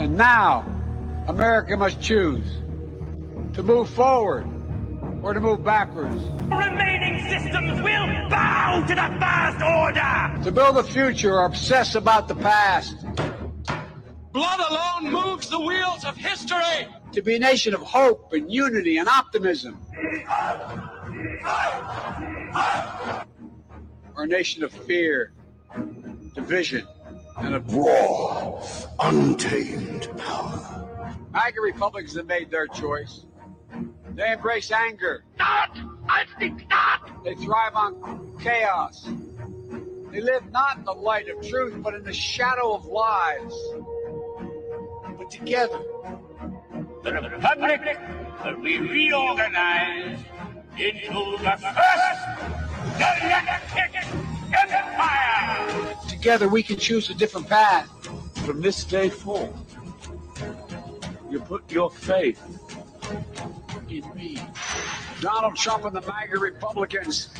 And now, America must choose to move forward or to move backwards. remaining systems will bow to the first order! To build a future or obsess about the past. Blood alone moves the wheels of history. To be a nation of hope and unity and optimism. Or a nation of fear, division, and of Raw, untamed power. MAGA Republicans have made their choice. They embrace anger. Not! I think not! They thrive on chaos. They live not in the light of truth, but in the shadow of lies. But together, The Republic will be reorganized into the first galactic empire! Together we can choose a different path. From this day forth, you put your faith in me. Donald Trump and the MAGA Republicans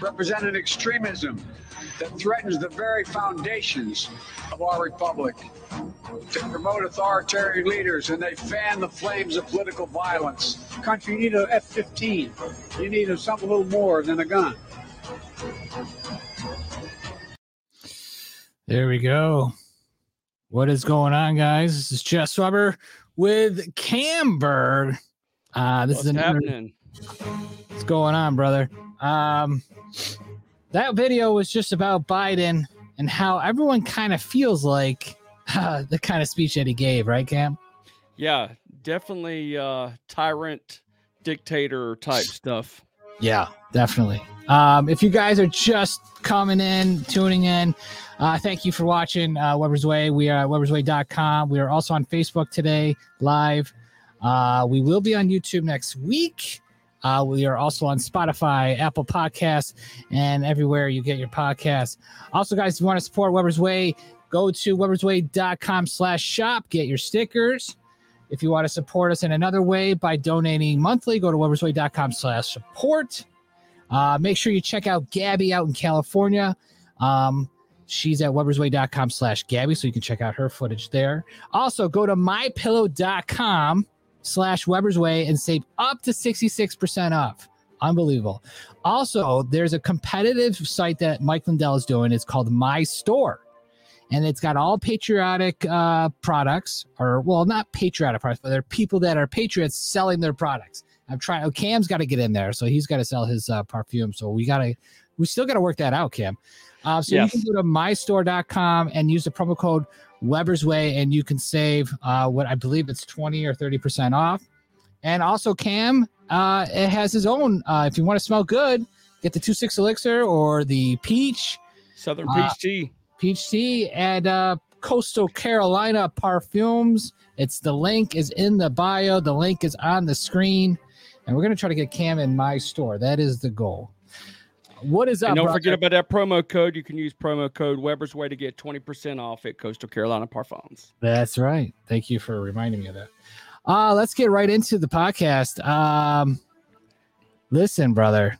represent an extremism that threatens the very foundations of our republic. They promote authoritarian leaders and they fan the flames of political violence. Country, you need an F 15. You need something a little more than a gun. There we go. What is going on, guys? This is Jess Weber with Camberg. Uh, this What's is another happening? What's going on, brother? Um, that video was just about Biden and how everyone kind of feels like uh, the kind of speech that he gave, right, Cam? Yeah, definitely uh tyrant dictator type stuff. Yeah, definitely. Um, if you guys are just coming in, tuning in, uh, thank you for watching uh, Weber's Way. We are at webersway.com. We are also on Facebook today, live. Uh, we will be on YouTube next week. Uh, we are also on Spotify, Apple Podcasts, and everywhere you get your podcasts. Also, guys, if you want to support Weber's Way, go to webersway.com slash shop, get your stickers. If you want to support us in another way by donating monthly, go to webersway.com slash support. Uh, make sure you check out Gabby out in California. Um, she's at webersway.com slash Gabby, so you can check out her footage there. Also, go to mypillow.com slash Weber's Way and save up to 66% off. Unbelievable. Also, there's a competitive site that Mike Lindell is doing. It's called My Store. And it's got all patriotic uh, products, or well, not patriotic products, but they're people that are patriots selling their products. I'm trying. Oh, Cam's got to get in there, so he's got to sell his uh, perfume. So we got to, we still got to work that out, Cam. Uh, so Yes. you can go to mystore.com and use the promo code Weber's Way, and you can save uh, what I believe it's 20 or 30 percent off. And also, Cam, uh, it has his own. Uh, if you want to smell good, get the two six elixir or the peach Southern Uh, Peach Tea. peach tea at uh, coastal carolina perfumes it's the link is in the bio the link is on the screen and we're going to try to get cam in my store that is the goal what is up And don't brother? forget about that promo code. You can use promo code Weber's Way to get 20% off at Coastal Carolina Parfums. that's right thank you for reminding me of that uh let's get right into the podcast um listen brother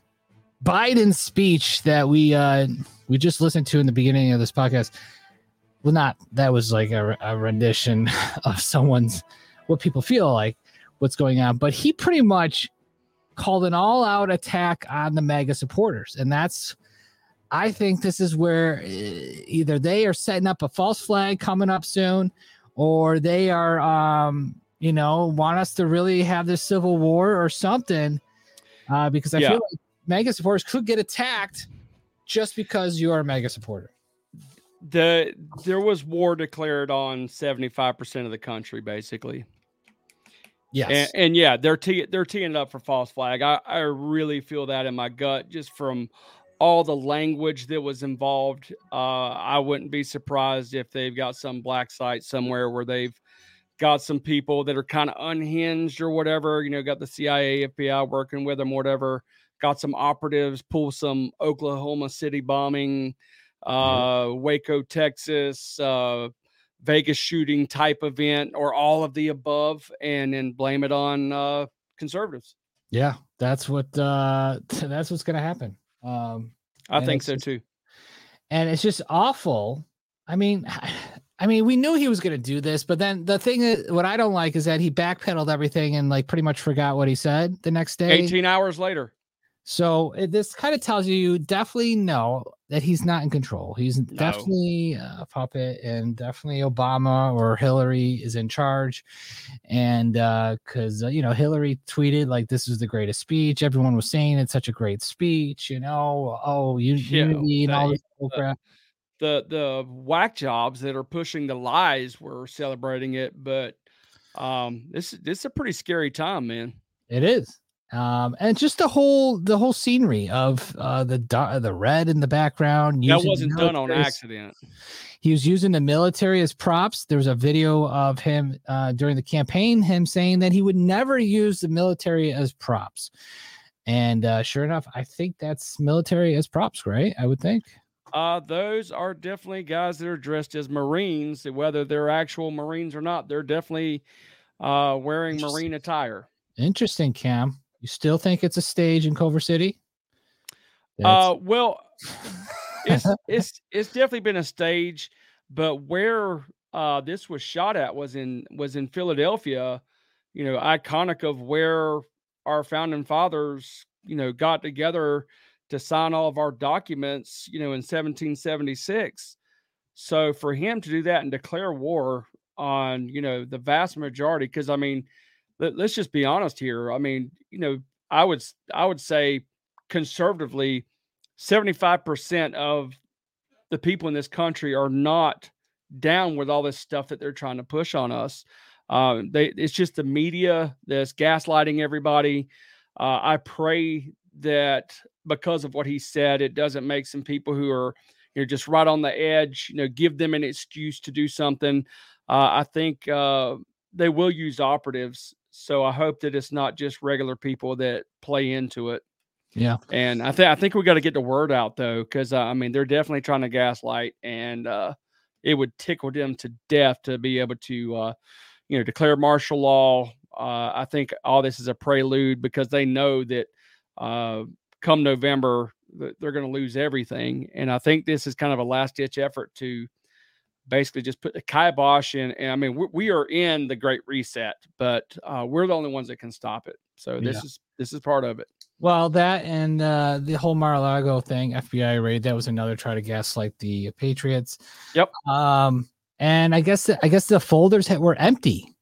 biden's speech that we uh we just listened to in the beginning of this podcast well not that was like a, a rendition of someone's what people feel like what's going on but he pretty much called an all-out attack on the MAGA supporters and that's i think this is where uh, either they are setting up a false flag coming up soon or they are um you know want us to really have this civil war or something uh because i Yeah. feel like MAGA supporters could get attacked just because you're a MAGA supporter The there was war declared on 75% of the country, basically. Yes And, and yeah, they're te- they're teeing it up for false flag. I, I really feel that in my gut just from all the language that was involved. Uh, I wouldn't be surprised if they've got some black site somewhere where they've got some people that are kind of unhinged or whatever. You know, got the CIA, FBI working with them, whatever. Got some operatives pull some Oklahoma City bombing, uh, Waco, Texas, uh, Vegas shooting type event or all of the above and then blame it on uh, conservatives. yeah that's what uh that's what's gonna happen um I think so too. and it's just awful i mean I mean, we knew he was going to do this, but then the thing is, what I don't like is that he backpedaled everything and like pretty much forgot what he said the next day. 18 hours later. So it, this kind of tells you, you definitely know that he's not in control. He's definitely a puppet, and definitely Obama or Hillary is in charge. And because uh, uh, you know Hillary tweeted like this is the greatest speech. Everyone was saying it's such a great speech. You know, oh, you, Yeah, unity and all this uh, crap. the the whack jobs that are pushing the lies were celebrating it, but um, this this is a pretty scary time, man. It is. Um, and just the whole the whole scenery of uh the the red in the background. That wasn't done on accident. He was using the military as props. There was a video of him uh, during the campaign, him saying that he would never use the military as props. And uh, sure enough, I think that's military as props, right? I would think. Uh, those are definitely guys that are dressed as Marines, whether they're actual Marines or not. They're definitely uh, wearing Marine attire. Interesting, Cam. You still think it's a stage in Culver City? Uh, well, it's it's it's definitely been a stage, but where uh this was shot at was in was in Philadelphia, you know, iconic of where our founding fathers, you know, got together to sign all of our documents, you know, in 1776. So for him to do that and declare war on, you know, the vast majority, because I mean, let, let's just be honest here. I mean, you know, I would I would say conservatively, 75% of the people in this country are not down with all this stuff that they're trying to push on us. Uh, they, it's just the media that's gaslighting everybody. Uh, I pray that because of what he said, it doesn't make some people who are you know just right on the edge, you know, give them an excuse to do something. Uh, I think uh, they will use operatives, so I hope that it's not just regular people that play into it. yeah. And I think I think we got to get the word out though, because uh, I mean they're definitely trying to gaslight, and uh, it would tickle them to death to be able to, uh, you know, declare martial law. Uh, I think all this is a prelude because they know that uh, come November they're going to lose everything, and I think this is kind of a last ditch effort to basically just put the kibosh in. And I mean we, we are in the Great Reset, but uh, we're the only ones that can stop it. So this Yeah. is this is part of it. Well, that and uh, the whole Mar-a-Lago thing, FBI raid, that was another try to gaslight the Patriots. Yep. Um, and I guess the, I guess the folders had, were empty.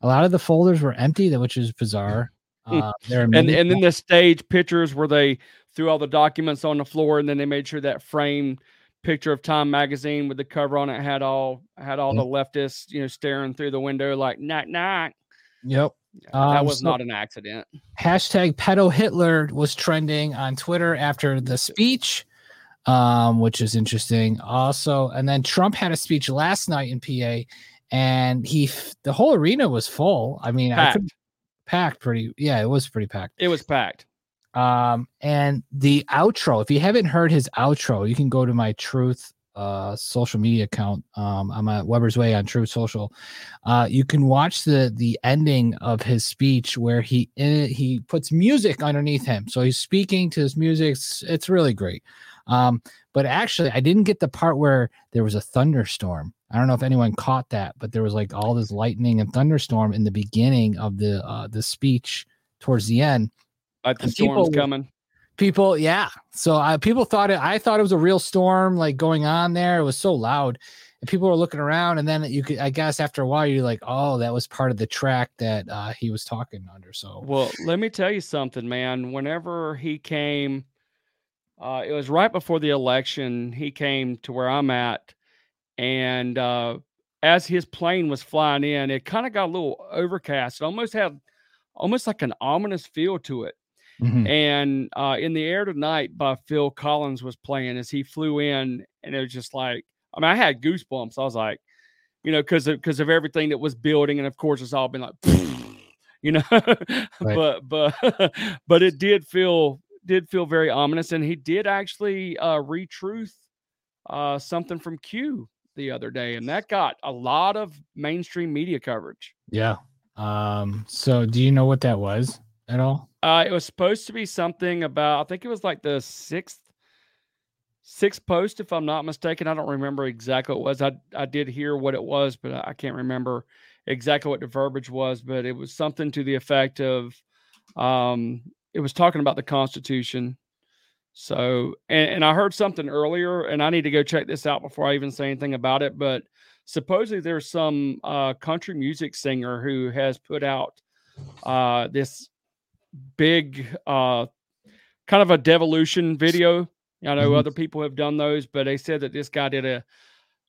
A lot of the folders were empty, which is bizarre. Uh, and and then the stage pictures where they threw all the documents on the floor and then they made sure that framed picture of Time magazine with the cover on it had all had all Yeah. the leftists you know staring through the window like knock knock. yep. that Um, was so- not an accident. hashtag pedo Hitler was trending on Twitter after the speech, um, which is interesting. Also, and then Trump had a speech last night in PA, and he f- the whole arena was full. I mean, I Packed. could packed pretty. Yeah, it was pretty packed. It was packed. Um, and the outro. If you haven't heard his outro, you can go to my Truth uh social media account. Um, I'm at Weber's Way on Truth Social. Uh, you can watch the the ending of his speech where he eh, he puts music underneath him, so he's speaking to his music. It's, it's really great. Um, but actually, I didn't get the part where there was a thunderstorm. I don't know if anyone caught that, but there was like all this lightning and thunderstorm in the beginning of the uh the speech towards the end Like the storm's people coming. people yeah so I, people thought it i thought it was a real storm like going on there it was so loud and people were looking around and then you could i guess after a while you're like oh that was part of the track that uh, he was talking under so Well, let me tell you something, man. Whenever he came, uh, it was right before the election. He came to where I'm at, and uh, as his plane was flying in, it kind of got a little overcast. It almost had almost like an ominous feel to it. Mhm. And uh, in the air tonight by Phil Collins was playing as he flew in, and it was just like, I mean, I had goosebumps. I was like, you know, because of because of everything that was building, and of course, it's all been like, you know, but but but it did feel did feel very ominous, and he did actually uh, retruth uh, something from Q the other day, and that got a lot of mainstream media coverage. yeah um so do you know what that was at all Uh, it was supposed to be something about I think it was like the sixth sixth post, if I'm not mistaken. I don't remember exactly what it was. I I did hear what it was, but I can't remember exactly what the verbiage was. But it was something to the effect of, um, it was talking about the Constitution. So, and, and I heard something earlier, and I need to go check this out before I even say anything about it. But supposedly there's some uh, country music singer who has put out uh, this big uh, kind of a devolution video. I know Mhm. other people have done those, but they said that this guy did a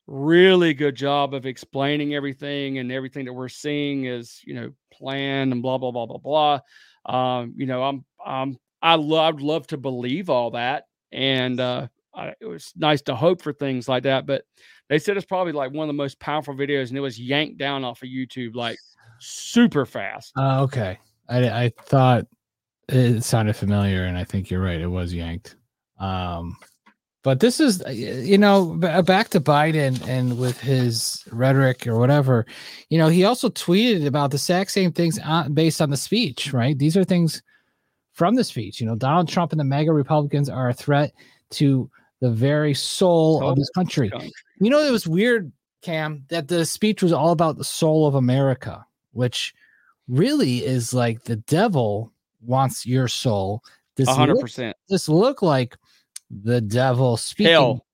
really good job of explaining everything and everything that we're seeing is, you know, planned and blah blah blah blah blah. Um, you know, I'm I'm I love I'd love to believe all that, and uh, I, it was nice to hope for things like that. But they said it's probably like one of the most powerful videos, and it was yanked down off of YouTube like super fast. Uh, okay. I, I thought it sounded familiar, and I think you're right. It was yanked. Um, but this is, uh, you know, uh, back to Biden and with his rhetoric or whatever. You know, he also tweeted about the exact same things on, based on the speech, right? These are things from the speech. You know, Donald Trump and the MAGA Republicans are a threat to the very soul of this country. country. You know, it was weird, Cam, that the speech was all about the soul of America, which really is like the devil wants your soul. This A hundred look, this look like the devil speaking. Hell.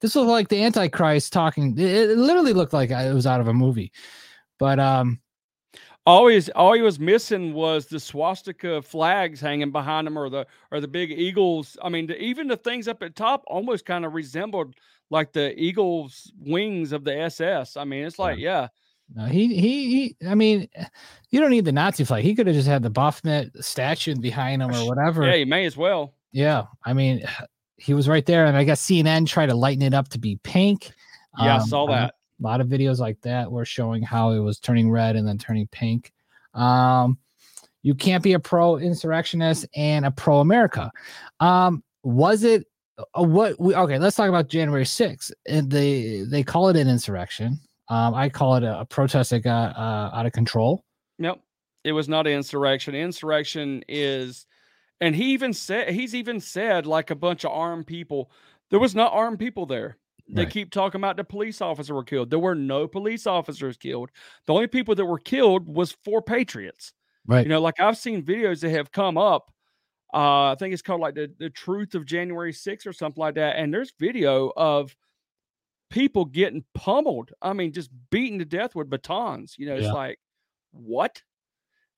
This looked like the Antichrist talking. It, it literally looked like it was out of a movie. But um, Always, all he was missing was the swastika flags hanging behind him, or the or the big eagles. I mean, the, even the things up at top almost kind of resembled like the eagles' wings of the SS. I mean, it's like, yeah, no, he, he he I mean, you don't need the Nazi flag. He could have just had the Baphomet statue behind him or whatever. yeah, you may as well. Yeah, I mean, he was right there, and I guess CNN tried to lighten it up to be pink. Yeah, I Um, saw that. A lot of videos like that were showing how it was turning red and then turning pink. Um, you can't be a pro insurrectionist and a pro America. Um, was it uh, what we okay? Let's talk about January 6th. And they they call it an insurrection. Um, I call it a, a protest that got uh, out of control. Nope. It was not an insurrection. Insurrection is, and he even said, he's even said like a bunch of armed people. There was not armed people there. They Right. keep talking about the police officer were killed. There were no police officers killed. The only people that were killed was four patriots. Right. You know, like I've seen videos that have come up. Uh, I think it's called like the, the truth of January 6th or something like that. And there's video of people getting pummeled. I mean, just beaten to death with batons. You know, it's Yeah. like, what?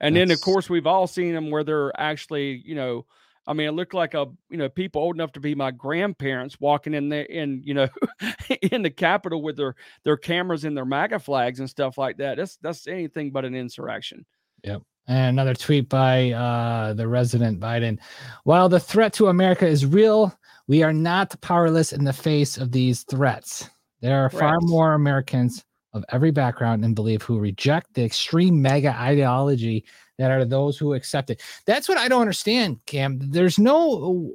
And then of course we've all seen them where they're actually, you know, I mean, it looked like a, you know, people old enough to be my grandparents walking in the in, you know, in the Capitol with their their cameras and their MAGA flags and stuff like that. That's that's anything but an insurrection. Yep. And another tweet by uh, the resident Biden. While the threat to America is real, we are not powerless in the face of these threats. There are far Correct. more Americans of every background and belief who reject the extreme MAGA ideology that are those who accept it. That's what I don't understand, Cam. There's no.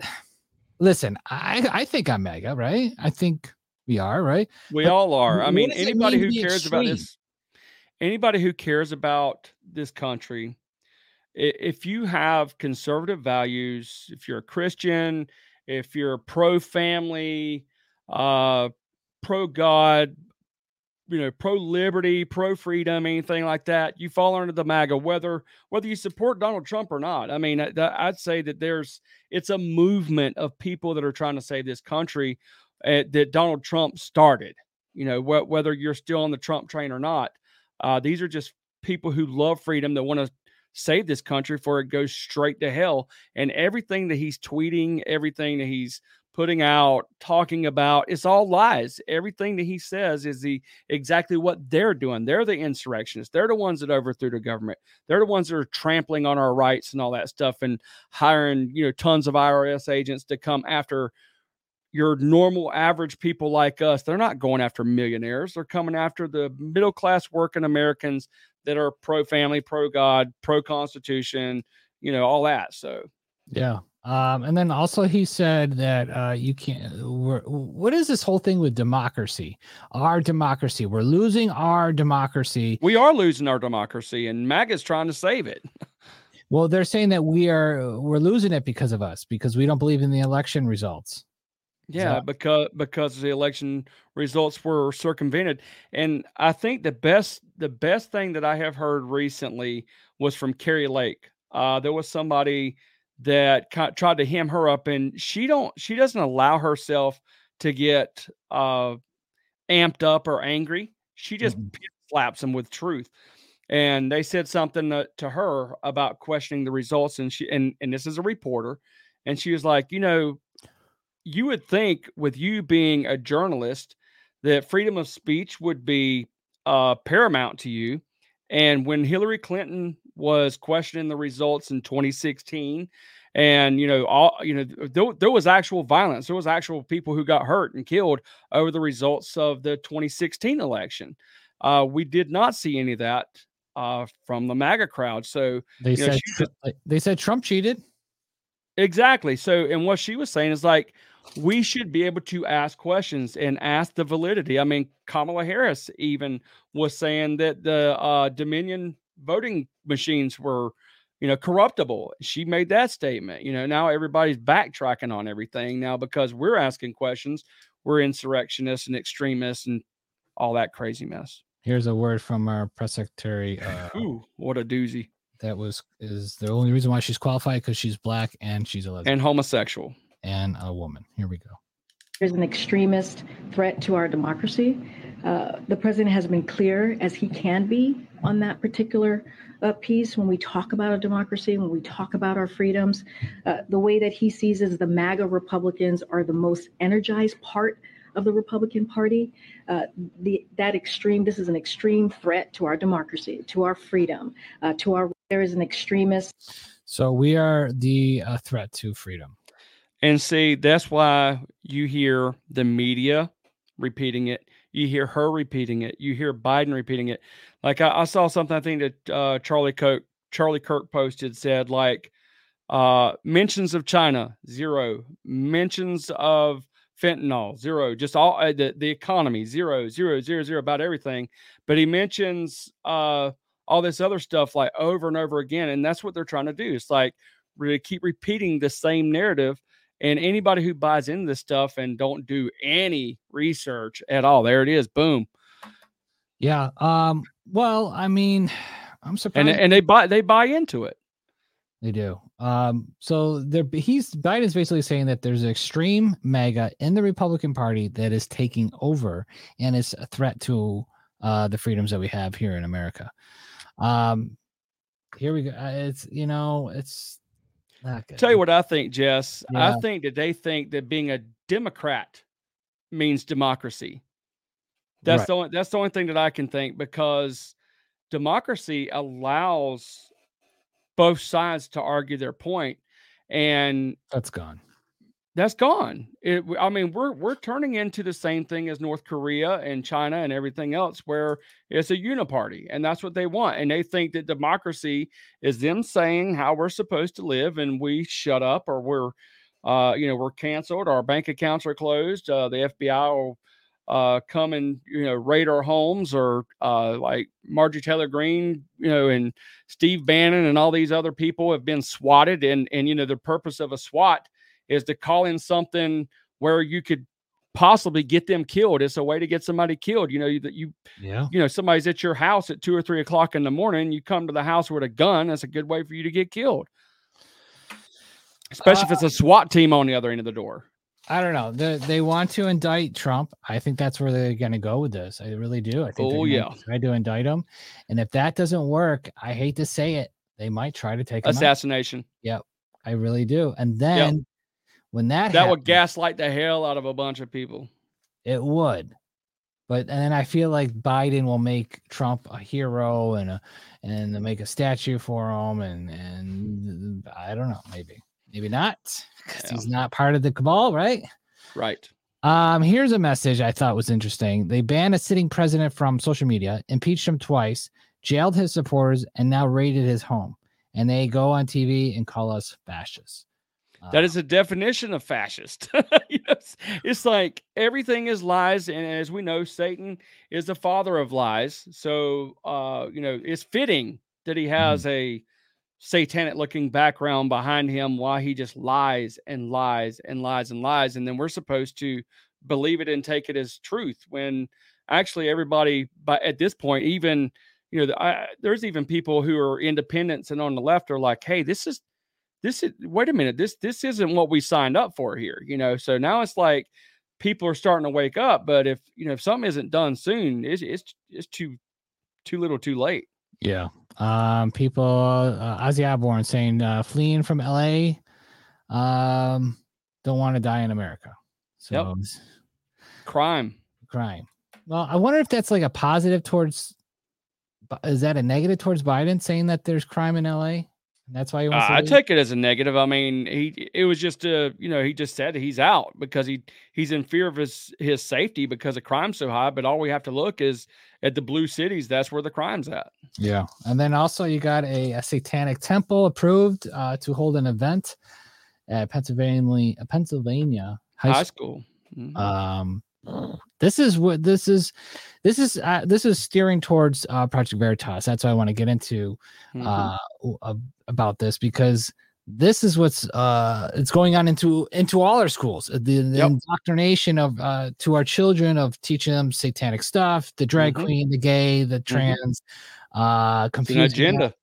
Listen, I I think I'm MAGA, right? I think we are, right? We But all are. I mean, anybody mean who to be cares about this, anybody who cares about this country, if you have conservative values, if you're a Christian, if you're pro family, uh, pro God, you know, pro liberty, pro freedom, anything like that, you fall under the MAGA. Whether whether you support Donald Trump or not, I mean, I'd say that there's it's a movement of people that are trying to save this country uh, that Donald Trump started. You know, wh- whether you're still on the Trump train or not, uh, these are just people who love freedom that want to save this country before it goes straight to hell. And everything that he's tweeting, everything that he's putting out, talking about, it's all lies. Everything that he says is the exactly what they're doing. They're the insurrectionists. They're the ones that overthrew the government. They're the ones that are trampling on our rights and all that stuff and hiring, you know, tons of IRS agents to come after your normal average people like us. They're not going after millionaires. They're coming after the middle class working Americans that are pro family, pro God, pro constitution, you know, all that. So Yeah. Um, and then also he said that uh, you can't. We're, what is this whole thing with democracy? Our democracy. We're losing our democracy. we are losing our democracy and MAGA's trying to save it. Well, they're saying that we are we're losing it because of us because we don't believe in the election results. Yeah, that- because because the election results were circumvented, and I think the best the best thing that I have heard recently was from Kari Lake. Uh, there was somebody that tried to hem her up, and she don't she doesn't allow herself to get uh, amped up or angry. She just Mhm. slaps them with truth. And they said something to, to her about questioning the results, and she and and this is a reporter, and she was like, you know, you would think with you being a journalist that freedom of speech would be uh, paramount to you. And when Hillary Clinton was questioning the results in 2016, and you know, all you know, there, there was actual violence. There was actual people who got hurt and killed over the results of the 2016 election. Uh, we did not see any of that uh, from the MAGA crowd. So They know, said she they said Trump cheated. Exactly. So, and what she was saying is like, we should be able to ask questions and ask the validity. I mean, Kamala Harris even was saying that the uh, Dominion voting machines were, you know, corruptible. She made that statement. You know, now everybody's backtracking on everything now because we're asking questions. We're insurrectionists and extremists and all that crazy mess. Here's a word from our press secretary. Uh, Ooh, what a doozy. that was is the only reason why she's qualified because she's black and she's a lesbian And homosexual. and a woman. Here we go. There's an extremist threat to our democracy. Uh, the president has been clear as he can be on that particular uh, piece when we talk about a democracy, when we talk about our freedoms. Uh, the way that he sees is the MAGA Republicans are the most energized part of the Republican Party. Uh, the that extreme, this is an extreme threat to our democracy, to our freedom, uh, to our. There is an extremist So we are the uh, threat to freedom. And see, that's why you hear the media repeating it. You hear her repeating it. You hear Biden repeating it. Like I, I saw something I think that uh, Charlie Kirk Charlie Kirk posted said like uh, mentions of China zero, mentions of fentanyl zero, just all uh, the the economy zero zero zero zero about everything. But he mentions uh, all this other stuff like over and over again, and that's what they're trying to do. It's like really keep repeating the same narrative and anybody who buys into this stuff and don't do any research at all, there it is, boom. Yeah. Um. Well, I mean, I'm surprised And and they buy they buy into it. they do. Um. So there, he's Biden's basically saying that there's an extreme MAGA in the Republican Party that is taking over and it's a threat to uh the freedoms that we have here in America. Um. Here we go. Uh, It's you know it's Tell you what I think, Jess. I think that they think that being a Democrat means democracy. That's Right. the only, that's the only thing that I can think because democracy allows both sides to argue their point, and That's gone. That's gone. It, I mean, we're we're turning into the same thing as North Korea and China and everything else, where it's a uniparty, and that's what they want. And they think that democracy is them saying how we're supposed to live, and we shut up, or we're, uh, you know, we're canceled, our bank accounts are closed. Uh, the FBI will uh, come and you know raid our homes, or uh, like Marjorie Taylor Greene, you know, and Steve Bannon and all these other people have been swatted, and and you know the purpose of a SWAT is to call in something where you could possibly get them killed. It's a way to get somebody killed. You know, that you, Yeah. you know, somebody's at your house at two or three o'clock in the morning. You come to the house with a gun. That's a good way for you to get killed. Especially if it's a uh, SWAT team on the other end of the door. I don't know. They they want to indict Trump. I think that's where they're going to go with this. I really do. I think. Oh, yeah. Try to indict him, and if that doesn't work, I hate to say it, they might try to take. Assassination. I really do. And then when that That would gaslight the hell out of a bunch of people. it would. But and then I feel like Biden will make Trump a hero and a and make a statue for him and and I don't know maybe maybe not because Yeah. he's not part of the cabal, right? Right. Um, here's a message I thought was interesting. They banned a sitting president from social media, impeached him twice, jailed his supporters, and now raided his home. And they go on TV and call us fascists. That Uh, a definition of fascist. You know, it's, it's like everything is lies, and as we know, Satan is the father of lies. So, uh, you know, it's fitting that he has a satanic looking background behind him why he just lies and lies and lies and lies and then we're supposed to believe it and take it as truth when actually everybody but at this point even you know I, there's even people who are independents and on the left are like hey this is this is wait a minute this this isn't what we signed up for here you know so now it's like people are starting to wake up but if you know if something isn't done soon it's it's, it's too too little too late Yeah. Um, people, uh, Ozzy Osbourne saying, uh, fleeing from LA, um, don't want to die in America. So Yep. crime crime. Well, I wonder if that's like a positive towards, is that a negative towards Biden saying that there's crime in LA? That's why he Uh, wants to I take it as a negative. I mean, he it was just a you know he just said he's out because he he's in fear of his his safety because the crime's so high. But all we have to look is at the blue cities. That's where the crime's at. Yeah, and then also you got a, a satanic temple approved uh, to hold an event at Pennsylvania, Pennsylvania High, High School. school. Mhm. Um, this is what this is. This is uh, this is steering towards uh, Project Veritas. That's what I want to get into Mhm. uh, ab- about this because this is what's uh, it's going on into into all our schools. Uh, The, the Yep. indoctrination of uh, to our children of teaching them satanic stuff, the drag Mhm. queen, the gay, the trans, uh, It's an confusing them agenda.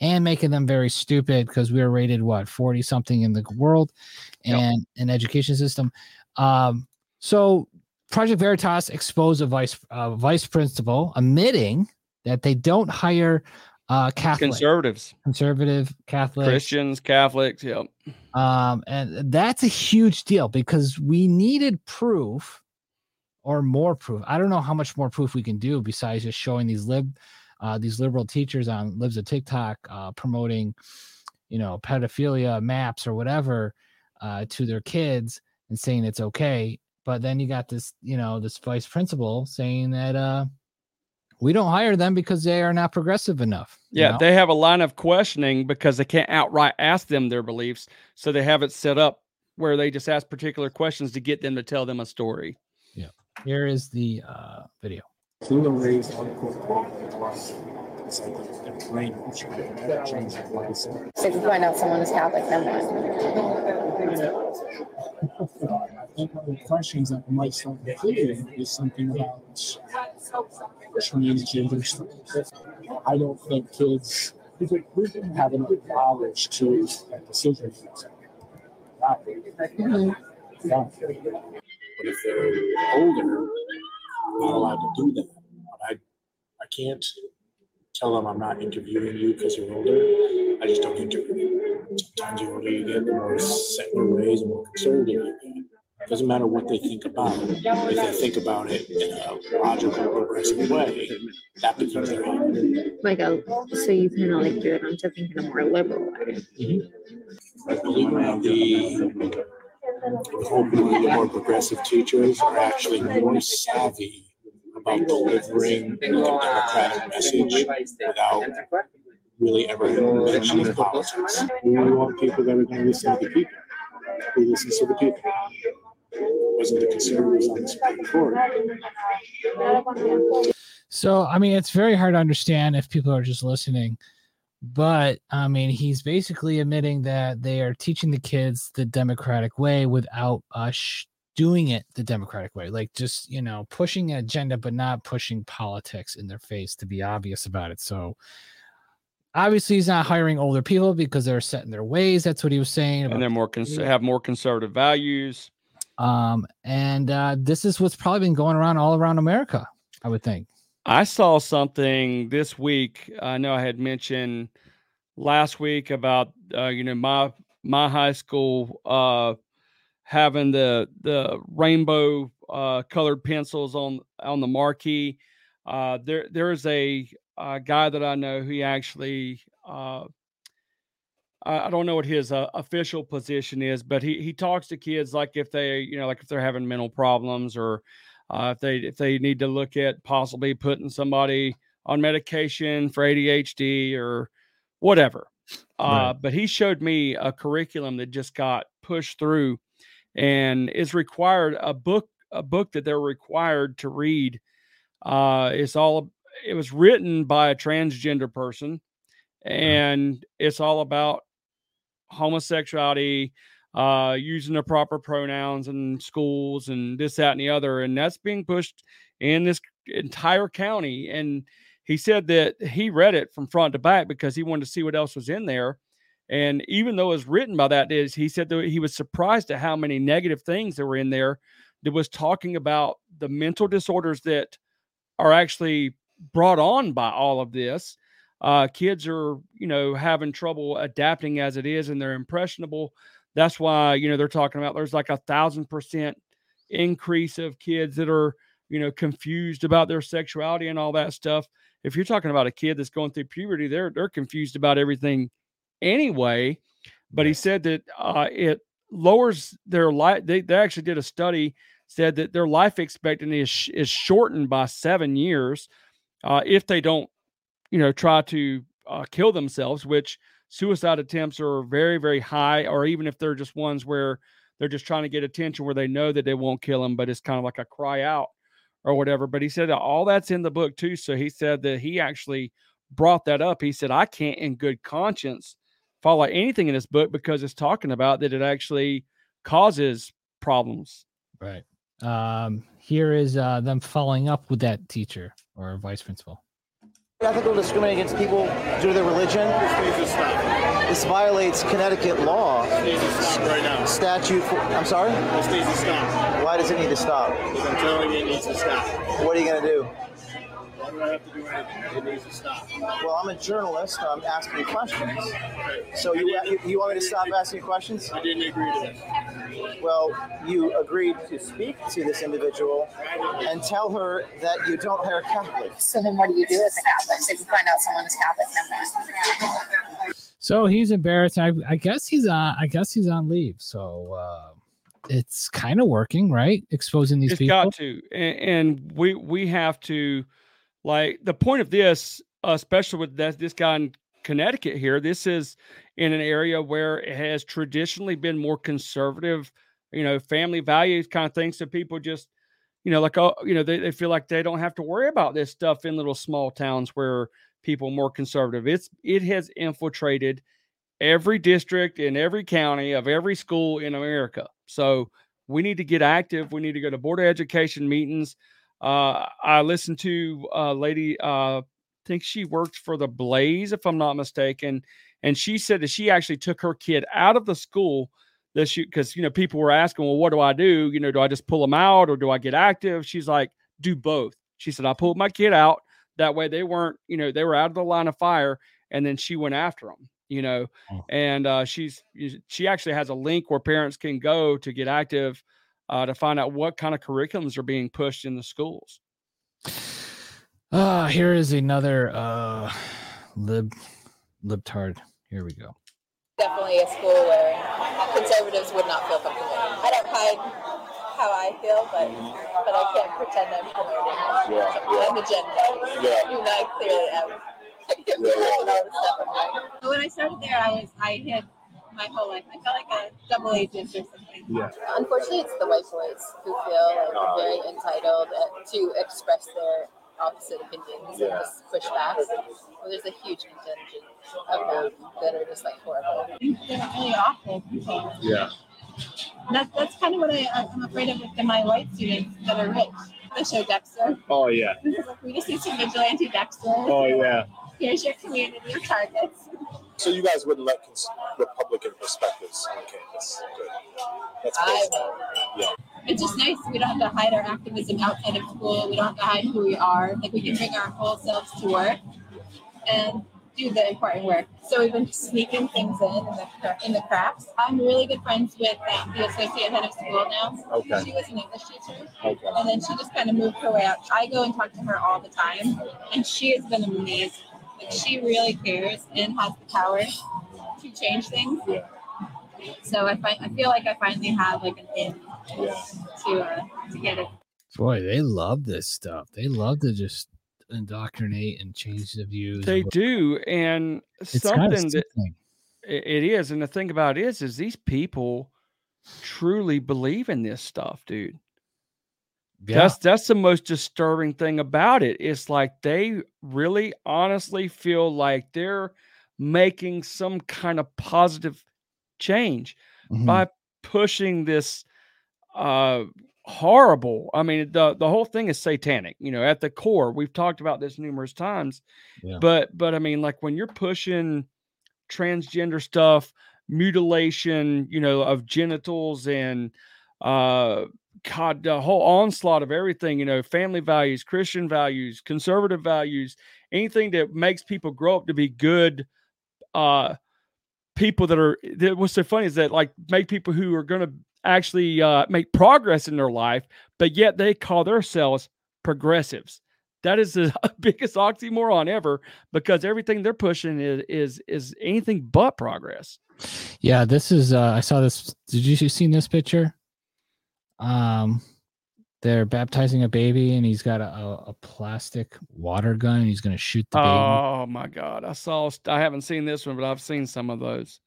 and making them very stupid because we are rated what 40 something in the world Yep. and an education system um so project veritas exposed a vice uh, vice principal admitting that they don't hire uh catholic Conservatives, conservative catholic Christians, Catholics. Yep. um and that's a huge deal because we needed proof or more proof i don't know how much more proof we can do besides just showing these lib uh, these liberal teachers on libs of tiktok uh, promoting you know pedophilia maps or whatever uh, to their kids and saying it's okay but then you got this you know this vice principal saying that uh we don't hire them because they are not progressive enough Yeah, know? they have a line of questioning because they can't outright ask them their beliefs. So they have it set up where they just ask particular questions to get them to tell them a story. Yeah. Here is the uh video Pluto raised on court. It's like a language. That changes the license. So if you find out someone is Catholic, then what? I think one of the questions that might start including is something about transgender stuff. I don't think kids have enough knowledge to make decisions. Yeah. But if they're older, I'm not allowed to do that. I, I can't tell them I'm not interviewing you because you're older. I just don't interview you. Sometimes the older you get, the more set in your ways and more conservative you get. Doesn't matter what they think about it. If they think about it in a logical, progressive way, that becomes their own. Like a, so you kind of like do it onto thinking a more liberal way. I believe the hopefully the more progressive teachers are actually more savvy about delivering a democratic message without really ever mentioning politics. We want people that are going to listen to the people. Who listens to the people? Wasn't the conservatives on the Supreme Court? So, I mean, it's very hard to understand if people are just listening. But I mean, he's basically admitting that they are teaching the kids the democratic way without us doing it the democratic way. Like just, you know, pushing an agenda, but not pushing politics in their face to be obvious about it. So, obviously, he's not hiring older people because they're set in their ways. That's what he was saying. And they're more cons- have more conservative values. um, and uh, this is what's probably been going around all around America, I would think. I saw something this week. I know I had mentioned last week about uh, you know my my high school uh, having the the rainbow uh, colored pencils on on the marquee. Uh, there there is a, uh guy that I know who actually uh, I, I don't know what his uh, official position is, but he he talks to kids like if they you know like if they're having mental problems or uh, if they if they need to look at possibly putting somebody on medication for ADHD or whatever. Uh, But he showed me a curriculum that just got pushed through, and is required a book a book that they're required to read. Uh, it's all it was written by a transgender person, and it's all about homosexuality, uh, using the proper pronouns in schools, and this, that, and the other, and that's being pushed in this entire county. And he said that he read it from front to back because he wanted to see what else was in there. And even though it was written by that, is he said that he was surprised at how many negative things that were in there that was talking about the mental disorders that are actually brought on by all of this. Uh, kids are, you know, having trouble adapting as it is, and they're impressionable. That's why, you know, they're talking about there's like a thousand percent increase of kids that are, you know, confused about their sexuality and all that stuff. If you're talking about a kid that's going through puberty, they're they're confused about everything anyway. But he said that uh, it lowers their life. They, they actually did a study said that their life expectancy is, is shortened by seven years uh, if they don't, you know, try to uh, kill themselves, which suicide attempts are very, very high, or even if they're just ones where they're just trying to get attention where they know that they won't kill them, but it's kind of like a cry out or whatever. But he said that all that's in the book too. So he said that he actually brought that up. He said, I can't in good conscience follow anything in this book because it's talking about that it actually causes problems. Right. Um, here is uh, them following up with that teacher or vice principal. Ethical discriminating against people due to their religion. This violates Connecticut law. right now. Statute. For, I'm sorry. This needs to stop. Why does it need to stop? Because I'm telling you, it needs to stop. What are you gonna do? Why do I have to do anything? It needs to stop. Well, I'm a journalist. I'm asking questions. So you, you you want me to stop asking questions? I didn't agree to this. Well, you agreed to speak to this individual and tell her that you don't hire Catholics. So then what do you do as a Catholic? If you find out someone is Catholic, then? So he's embarrassed. I, I guess he's on. I guess he's on leave. So uh, it's kind of working, right? Exposing these it's people. got to, and, and we we have to, like the point of this, uh, especially with that this guy in Connecticut here. This is in an area where it has traditionally been more conservative, you know, family values kind of thing. So people just, you know, like oh, you know, they, they feel like they don't have to worry about this stuff in little small towns where people more conservative. It's it has infiltrated every district in every county of every school in America. So we need to get active. We need to go to board of education meetings. Uh, I listened to a lady, uh, I think she worked for the Blaze, if I'm not mistaken, and she said that she actually took her kid out of the school that she because you know people were asking, well, what do I do? You know, do I just pull them out or do I get active? She's like, do both. She said, I pulled my kid out. That way they weren't, you know, they were out of the line of fire, and then she went after them you know and uh, she's she actually has a link where parents can go to get active uh, to find out what kind of curriculums are being pushed in the schools Uh, here is another uh, lib libtard. Here we go. definitely a school where conservatives would not feel comfortable. I don't hide how I feel, but but I can't pretend I'm promoting Yeah, an agenda. Yeah. You know, I clearly am. all the stuff I'm doing. But when I started there, I was I had my whole life. I felt like a double agent or something. Yeah. Unfortunately, it's the white boys who feel like very entitled uh, to express their opposite opinions and just push back. Well, there's a huge contingent of them that are just like horrible. They're really awful people. Yeah. That's that's kind of what I, I'm afraid of with the, my white students that are rich. The show Dexter. Oh yeah. We just need some vigilante Dexter. Oh yeah. Here's your community of targets. So you guys wouldn't let cons- Republican perspectives on campus. Good. That's great. Yeah. It's just nice. We don't have to hide our activism outside of school. We don't have to hide who we are. Like we can bring our whole selves to work and do the important work. So we've been sneaking things in in the, in the cracks. I'm really good friends with um, the associate head of school now. Okay. She was an English teacher. Okay. And then she just kind of moved her way up. I go and talk to her all the time, and she has been amazing. Like she really cares and has the power to change things. So I find I feel like I finally have like an in to uh, to get it. Boy, they love this stuff. They love to just indoctrinate and change the views. they what- do and It's kinda something that it it is and the thing about it is is these people truly believe in this stuff dude Yeah. That's that's the most disturbing thing about it. It's like they really honestly feel like they're making some kind of positive change Mhm. by pushing this uh horrible i mean the the whole thing is satanic you know at the core we've talked about this numerous times Yeah. but but i mean like when you're pushing transgender stuff mutilation you know of genitals and uh god the whole onslaught of everything you know family values christian values conservative values anything that makes people grow up to be good uh people that are that what's so funny is that like make people who are going to actually uh make progress in their life but yet they call themselves progressives that is the biggest oxymoron ever because everything they're pushing is is is anything but progress Yeah, this is uh I saw this did you see this picture? Um they're baptizing a baby and he's got a, a, plastic water gun and he's gonna shoot the baby. oh my god i saw i haven't seen this one but i've seen some of those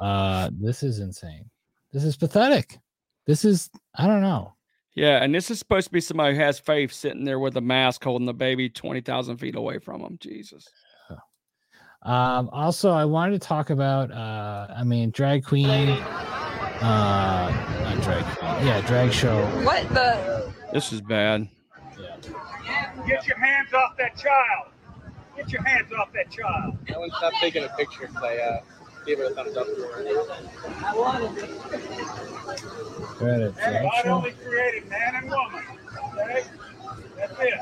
Uh this is insane. This is pathetic. This is I don't know. yeah and this is supposed to be somebody who has faith sitting there with a mask holding the baby 20000 feet away from them jesus Um also I wanted to talk about uh I mean drag queen uh not drag yeah, drag show. What the? this is bad Get your hands off that child. Get your hands off that child. No one stopped taking a picture because I uh, gave it a thumbs up for We're at a drag God only created man and woman. Okay? That's it.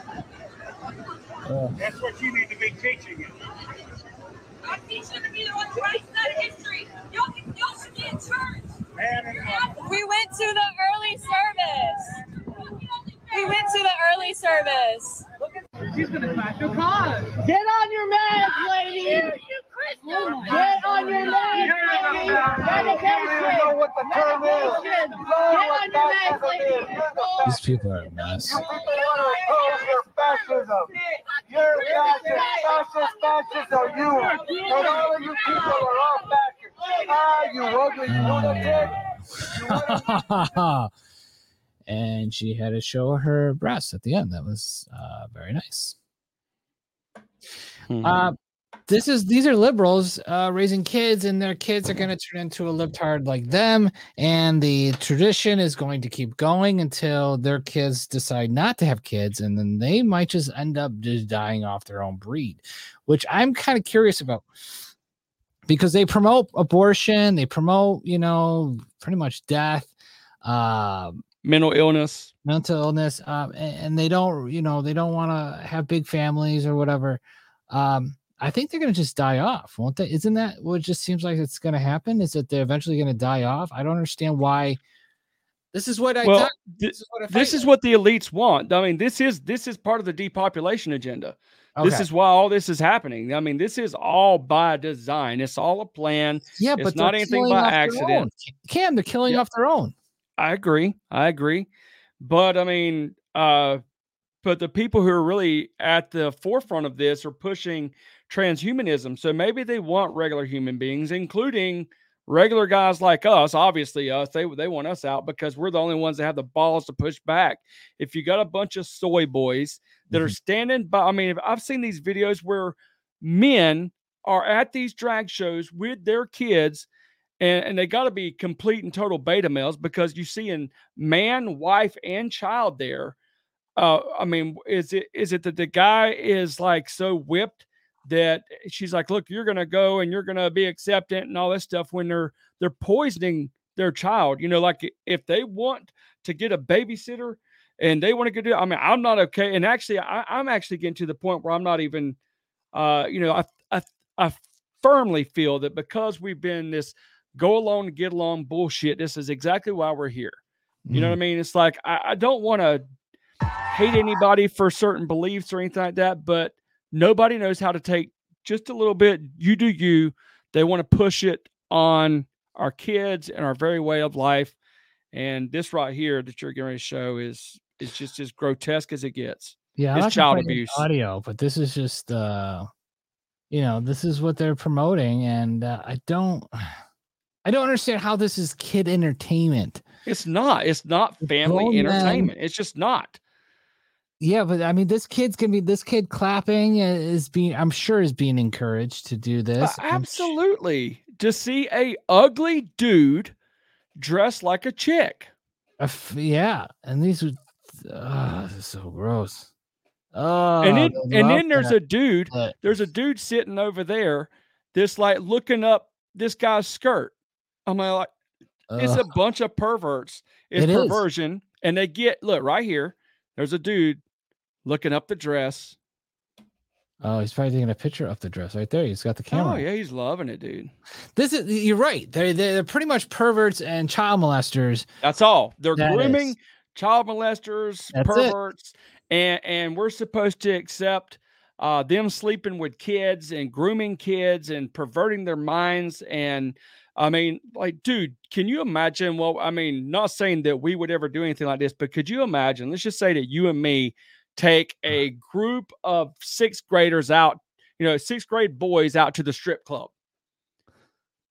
Uh, That's what you need to be teaching it. I'm teaching to be on the right side of history. Y'all, can- y'all should be in church. Man and woman. We went to the early service. We went to the early service. She's gonna crash your car. Get on your mask, lady! Get on your mask, lady! Dedication! know what the term is! Get on your mask, lady! these people are a mess. You people want to oppose your fascism. You're fascist, fascist, fascist are you. And all of you people are all fascists. Ah, you ugly lunatic. and she had to show her breasts at the end. That was uh, very nice. Uh, this is these are liberals uh, raising kids, and their kids are going to turn into a libtard like them. And the tradition is going to keep going until their kids decide not to have kids, and then they might just end up just dying off their own breed, which I'm kind of curious about because they promote abortion, they promote you know pretty much death. Um, mental illness. mental illness um a- and, they don't you know they don't want to have big families or whatever. Um i think they're going to just die off won't they? Isn't that what just seems like it's going to happen is that they're eventually going to die off? I don't understand why. This is what i well this is what this is what the elites want. I mean this is this is part of the depopulation agenda this is why all this is happening i mean this is all by design it's all a plan yeah it's but not anything by accident cam they're killing off their own I agree. I agree. But I mean, uh, but the people who are really at the forefront of this are pushing transhumanism. So maybe they want regular human beings, including regular guys like us. Obviously, us. They they want us out because we're the only ones that have the balls to push back. If you got a bunch of soy boys that are standing by, I mean, I've seen these videos where men are at these drag shows with their kids and, and they got to be complete and total beta males because you see in man, wife, and child there. Uh, I mean, is it is it that the guy is like so whipped that she's like, look, you're gonna go and you're gonna be acceptant and all this stuff when they're they're poisoning their child. You know, like if they want to get a babysitter and they want to go do, I mean, I'm not okay. And actually, I, I'm actually getting to the point where I'm not even, uh, you know, I I I firmly feel that because we've been this go along get along bullshit. This is exactly why we're here. You know what I mean? It's like I, I don't want to hate anybody for certain beliefs or anything like that, but nobody knows how to take just a little bit. You do you. They want to push it on our kids and our very way of life. And this right here that you're going to show is is just as grotesque as it gets. Yeah, it's child abuse. audio, but this is just uh you know, this is what they're promoting and uh, I don't I don't understand how this is kid entertainment. It's not. It's not family entertainment. It's just not. Yeah, but I mean, this kid's gonna be this kid clapping uh, is being. I'm sure is being encouraged to do Uh, this. I'm absolutely. To see a ugly dude dressed like a chick. Uh, yeah, and these uh, this is so gross. Oh, and then and then there's that. a dude there's a dude sitting over there that's like looking up this guy's skirt i'm like it's a bunch of perverts it's It is. perversion and they get look right here there's a dude looking up the dress Oh, he's probably taking a picture of the dress right there. He's got the camera. oh yeah he's loving it dude This is you're right. They're they're pretty much perverts and child molesters. that's all they're That grooming is. Child molesters That's it. perverts and and we're supposed to accept uh, them sleeping with kids and grooming kids and perverting their minds and I mean, like, dude, can you imagine? Well, I mean, not saying that we would ever do anything like this, but could you imagine? Let's just say that you and me take a group of sixth graders out, you know, sixth grade boys out to the strip club.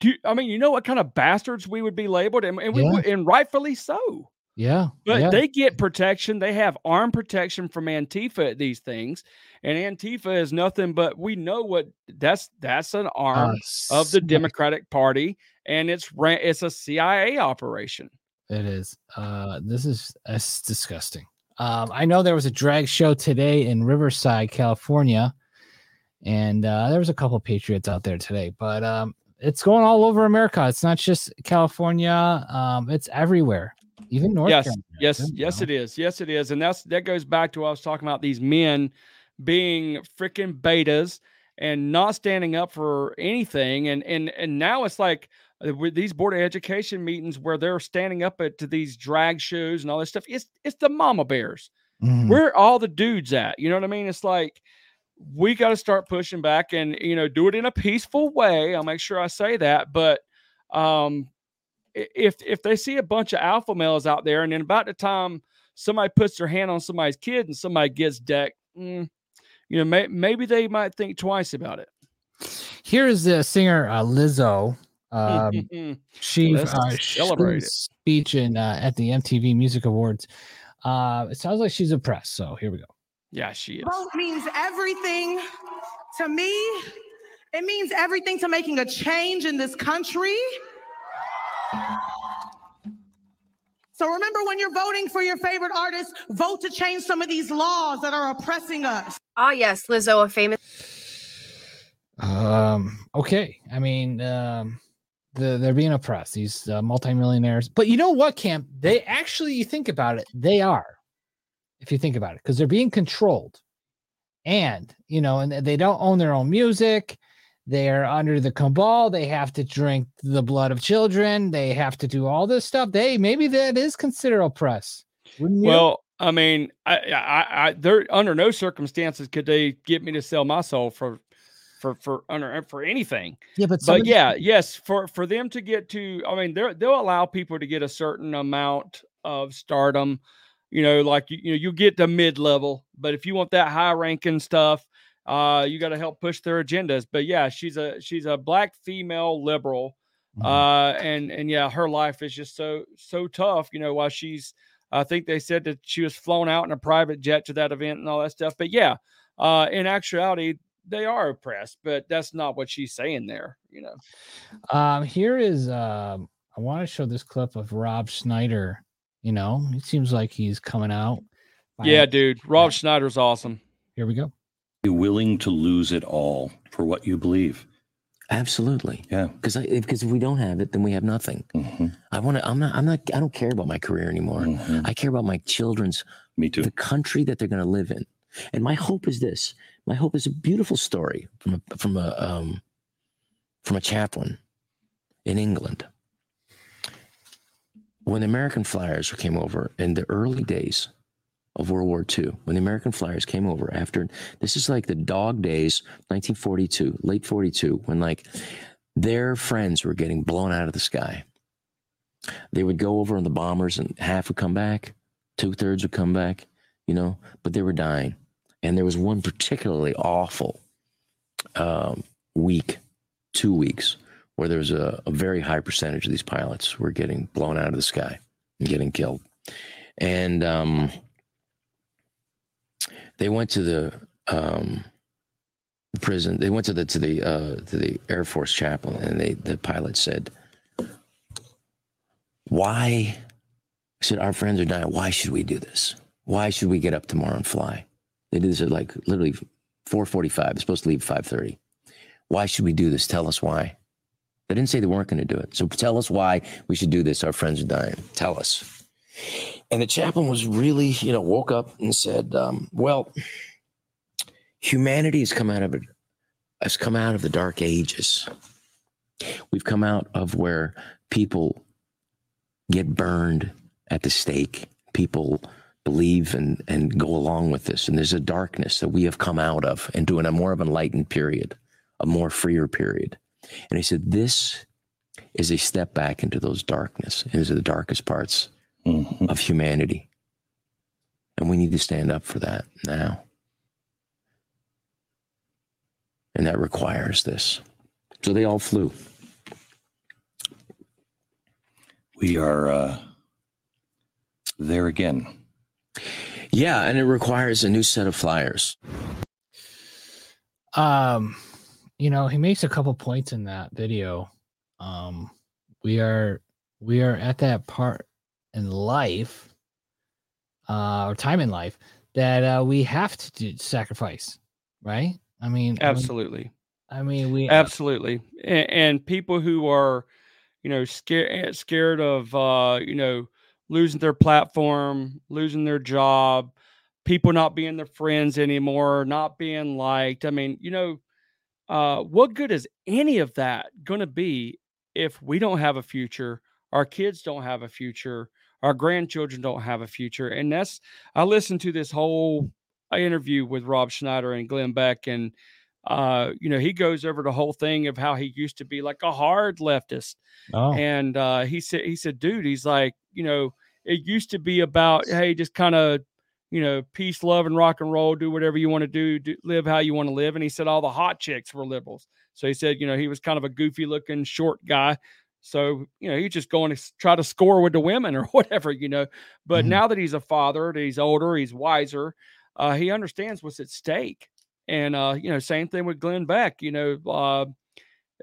Do you, I mean, you know what kind of bastards we would be labeled, and, and Yeah. would, and rightfully so. Yeah. But yeah. they get protection. They have arm protection from Antifa at these things, and Antifa is nothing but we know what that's that's an arm of the Democratic Party, and it's it's a CIA operation. It is. Uh, this is that's disgusting. Um, I know there was a drag show today in Riverside, California, and uh, there was a couple patriots out there today. But um, it's going all over America. It's not just California. Um, it's everywhere, even North yes, Carolina. yes, yes, know? it is. Yes, it is, and that's that goes back to what I was talking about these men being freaking betas and not standing up for anything, and and and now it's like uh, with these board of education meetings where they're standing up at to these drag shows and all this stuff. It's it's the mama bears. Mhm. Where are all the dudes at? You know what I mean? It's like we got to start pushing back and you know do it in a peaceful way. I'll make sure I say that, but um if if they see a bunch of alpha males out there, and then about the time somebody puts their hand on somebody's kid and somebody gets decked, mm, you know, may, maybe they might think twice about it. Here is the singer uh, Lizzo. Um, she Let's uh, she celebrate gave a it. speech in uh, at the MTV Music Awards. Uh, it sounds like she's impressed. So here we go. Yeah, she is. Vote means everything to me. It means everything to making a change in this country. So remember when you're voting for your favorite artist, vote to change some of these laws that are oppressing us. Ah, yes, Lizzo, a famous. Um, okay. I mean, um, the, they're being oppressed, these uh, multimillionaires. But you know what, Cam? They actually, you think about it, they are, if you think about it, because they're being controlled. And, you know, and they don't own their own music. They're under the cabal. They have to drink the blood of children. They have to do all this stuff. They maybe that is considered oppress. Wouldn't you? Well, I mean, I, I, I, they're under no circumstances could they get me to sell my soul for, for, for under for anything. yeah, but But yeah, yes, for for them to get to, I mean, they're they'll allow people to get a certain amount of stardom. You know, like you, you know, you get the mid level, but if you want that high ranking stuff, uh, you got to help push their agendas. But yeah, she's a she's a black female liberal, uh, and and yeah, her life is just so so tough. You know, while she's, I think they said that she was flown out in a private jet to that event and all that stuff. But yeah, uh, in actuality, they are oppressed, but that's not what she's saying there. You know. Um, here is um, I want to show this clip of Rob Schneider. You know, it seems like he's coming out. Yeah, dude. Rob Schneider's awesome. Here we go. Be willing to lose it all for what you believe. Absolutely. Yeah. Because because if we don't have it, then we have nothing. I want to. I'm not. I'm not. I don't care about my career anymore. I care about my children's. Me too. The country that they're going to live in, and my hope is this. My hope is a beautiful story from a from a um, from a chaplain in England. When the American flyers came over in the early days of World War II, when the American flyers came over after this is like the dog days, 1942, late 42, when like their friends were getting blown out of the sky. They would go over on the bombers and half would come back, two thirds would come back, you know, but they were dying. And there was one particularly awful um, week, two weeks, where there was a, a very high percentage of these pilots were getting blown out of the sky and getting killed. And um, they went to the um, prison. They went to the to the uh, to the Air Force chapel, and they the pilot said, "Why?" He said, "Our friends are dying. Why should we do this? Why should we get up tomorrow and fly?" They did this at like literally 4:45. It's supposed to leave 5:30. Why should we do this? Tell us why. They didn't say they weren't going to do it. So tell us why we should do this. Our friends are dying. Tell us. And the chaplain was really, you know, woke up and said, um, "Well, humanity has come out of it. Has come out of the dark ages. We've come out of where people get burned at the stake. People believe and and go along with this, and there's a darkness that we have come out of and into a more of enlightened period, a more freer period." And he said, "This is a step back into those darkness, into the darkest parts of humanity. And we need to stand up for that now. And that requires this. So they all flew. We are uh, there again. Yeah, and it requires a new set of flyers. Um, you know, he makes a couple points in that video. Um, we are we are at that part in life, uh, or time in life that uh, we have to do sacrifice, right? I mean, I mean- Absolutely. I mean, we absolutely and, and people who are you know scared scared of uh you know losing their platform losing their job people not being their friends anymore not being liked i mean you know uh what good is any of that going to be if we don't have a future our kids don't have a future our grandchildren don't have a future and that's i listened to this whole interview with rob schneider and glenn beck and uh, you know, he goes over the whole thing of how he used to be like a hard leftist. Oh. And uh, he said, he said, dude, he's like, you know, it used to be about, hey, just kind of, you know, peace, love, and rock and roll. Do whatever you want to do, do. Live how you want to live. And he said all the hot chicks were liberals. So he said, you know, he was kind of a goofy looking short guy. So you know, he's just going to try to score with the women or whatever, you know. But now that he's a father, that he's older, he's wiser. Uh, he understands what's at stake. And uh, you know, same thing with Glenn Beck. You know, uh,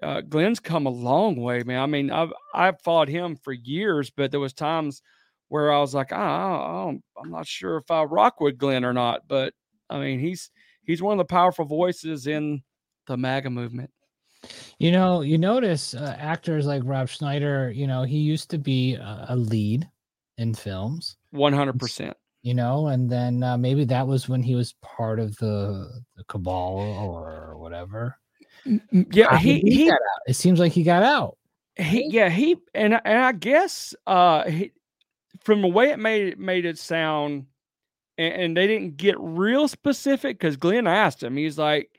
uh, Glenn's come a long way, man. I mean, I've I've followed him for years, but there was times where I was like, ah, I don't, I'm not sure if I rock with Glenn or not. But I mean, he's he's one of the powerful voices in the MAGA movement. You know, you notice uh, actors like Rob Schneider. You know, he used to be a, a lead in films. One hundred percent. You know, and then uh, maybe that was when he was part of the, the cabal or whatever. Yeah, he he he got out? It seems like he got out. he yeah he and I- and I guess uh he, from the way it made made it sound, and, and they didn't get real specific because Glenn asked him. He's like,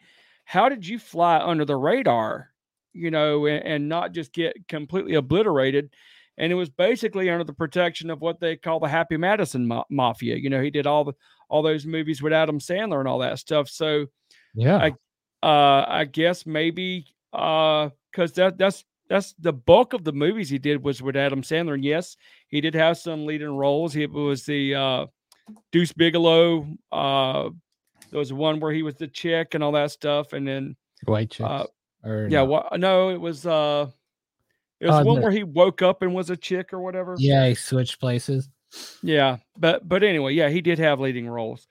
"How did you fly under the radar?" You know, and, and not just get completely obliterated. And it was basically under the protection of what they call the Happy Madison ma- Mafia. You know, he did all the all those movies with Adam Sandler and all that stuff. So Yeah. I uh I guess maybe uh because that that's that's the bulk of the movies he did was with Adam Sandler. And yes, he did have some leading roles. He was the uh Deuce Bigalow. Uh there was one where he was the chick and all that stuff. And then White chicks. uh or yeah, no? what no, it was uh it was the one the- where he woke up and was a chick or whatever. Yeah, he switched places. Yeah, but but anyway, yeah, he did have leading roles,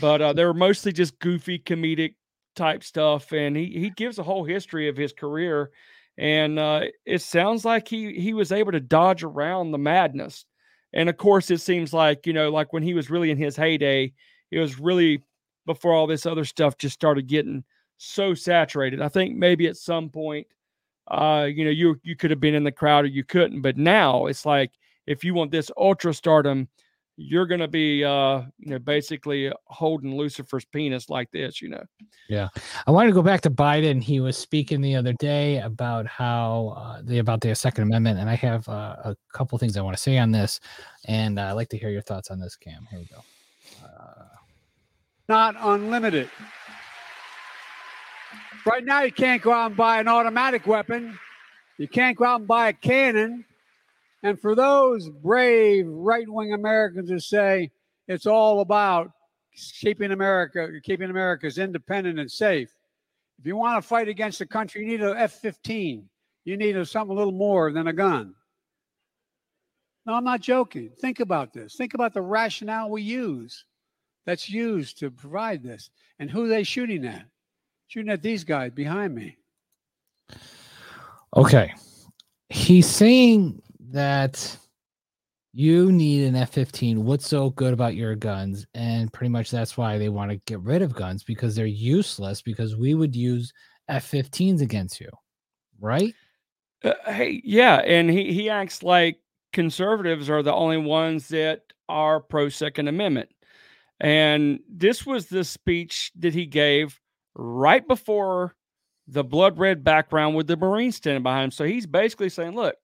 but uh, they were mostly just goofy comedic type stuff, and he he gives a whole history of his career, and uh, it sounds like he he was able to dodge around the madness, and of course, it seems like you know, like when he was really in his heyday, it was really before all this other stuff just started getting so saturated. I think maybe at some point uh, you know, you you could have been in the crowd or you couldn't. But now it's like if you want this ultra stardom, you're gonna be uh, you know, basically holding Lucifer's penis like this, you know. Yeah, I wanted to go back to Biden. He was speaking the other day about how uh, the about the Second Amendment, and I have uh, a couple things I want to say on this, and uh, I'd like to hear your thoughts on this, Cam. Here we go. Not unlimited. Right now, you can't go out and buy an automatic weapon. You can't go out and buy a cannon. And for those brave right wing Americans who say it's all about keeping America, keeping America's independent and safe. If you want to fight against the country, you need an F 15. You need a, something a little more than a gun. No, I'm not joking. Think about this. Think about the rationale we use that's used to provide this and who they shooting at. Shooting at these guys behind me. Okay. He's saying that you need an F 15. What's so good about your guns? And pretty much that's why they want to get rid of guns because they're useless because we would use F 15s against you. Right? Uh, hey, yeah, and he he acts like conservatives are the only ones that are pro Second Amendment. And this was the speech that he gave right before the blood red background with the Marines standing behind him. So he's basically saying, look,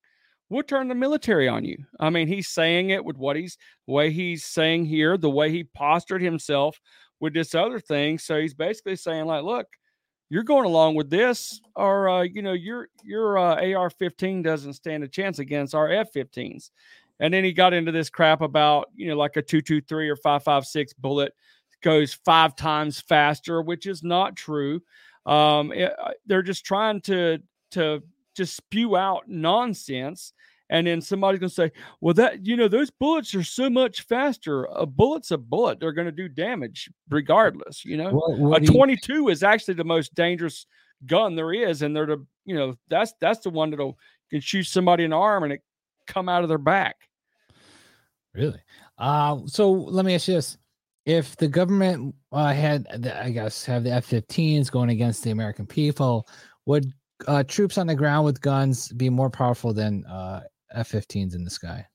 we'll turn the military on you. I mean, he's saying it with what he's way he's saying here, the way he postured himself with this other thing. So he's basically saying, like, look, you're going along with this, or uh, you know, your your uh, AR-15 doesn't stand a chance against our F-15s. And then he got into this crap about you know, like a two-two-three or five-five-six bullet goes five times faster, which is not true. Um, it, they're just trying to to just spew out nonsense and then somebody's going to say, "Well, that you know those bullets are so much faster. A bullet's a bullet; they're going to do damage regardless." You know, What- what a do you- 22 is actually the most dangerous gun there is, and they're the you know that's that's the one that'll can shoot somebody in the arm and it come out of their back. Really? Uh, so let me ask you this: If the government uh, had, the- I guess, have the F-15s going against the American people, would uh, troops on the ground with guns be more powerful than uh, F-15s in the sky?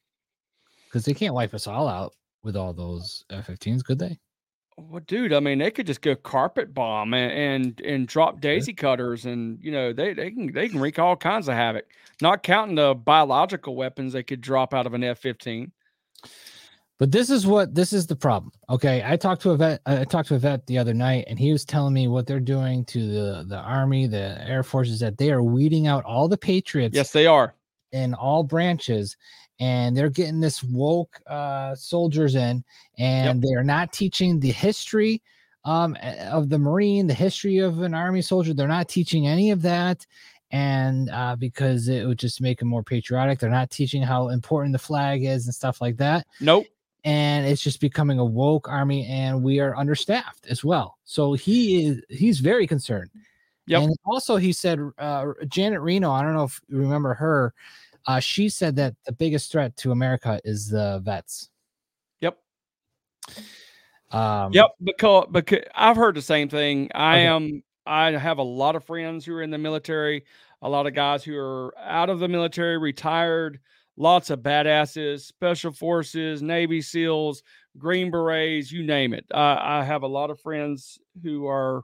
Because they can't wipe us all out with all those F-15s, could they? Well, dude, I mean, they could just go carpet bomb and and, and drop daisy cutters, and you know they they can they can wreak all kinds of havoc. Not counting the biological weapons they could drop out of an F-15. But this is what this is the problem. Okay, I talked to a vet. I talked to a vet the other night, and he was telling me what they're doing to the the army, the air forces, that they are weeding out all the patriots. Yes, they are in all branches, and they're getting this woke uh, soldiers in, and they are not teaching the history um, of the Marine, the history of an Army soldier. They're not teaching any of that. And uh, because it would just make them more patriotic, they're not teaching how important the flag is and stuff like that Nope. and it's just becoming a woke army and we are understaffed as well so he is he's very concerned Yep. and also he said uh, janet reno i don't know if you remember her uh, she said that the biggest threat to america is the vets Yep. um Yep, because because I've heard the same thing. I Okay. am I have a lot of friends who are in the military, a lot of guys who are out of the military, retired, lots of badasses, special forces, Navy SEALs, Green Berets, you name it. Uh, I have a lot of friends who are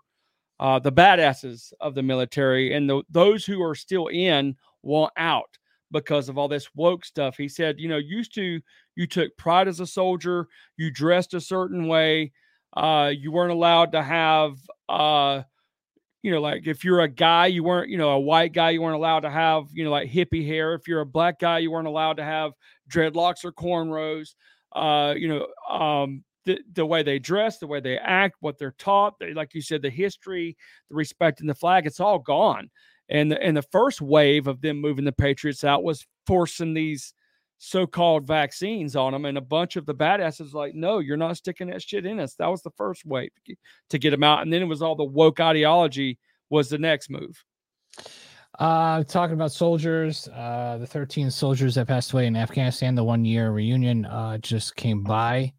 uh, the badasses of the military, and the, those who are still in want out because of all this woke stuff. He said, you know, used to you took pride as a soldier, you dressed a certain way, uh, you weren't allowed to have, uh, you know, like if you're a guy, you weren't, you know, a white guy, you weren't allowed to have, you know, like hippie hair. If you're a black guy, you weren't allowed to have dreadlocks or cornrows. Uh, you know, um, the, the way they dress, the way they act, what they're taught, they, like you said, the history, the respect in the flag, it's all gone. And the, and the first wave of them moving the Patriots out was forcing these so-called vaccines on them, and a bunch of the badasses like, no, you're not sticking that shit in us. That was the first wave to get- them out, and then it was all the woke ideology was the next move. Uh, talking about soldiers, uh, the 13 soldiers that passed away in Afghanistan, the one year reunion uh, just came by.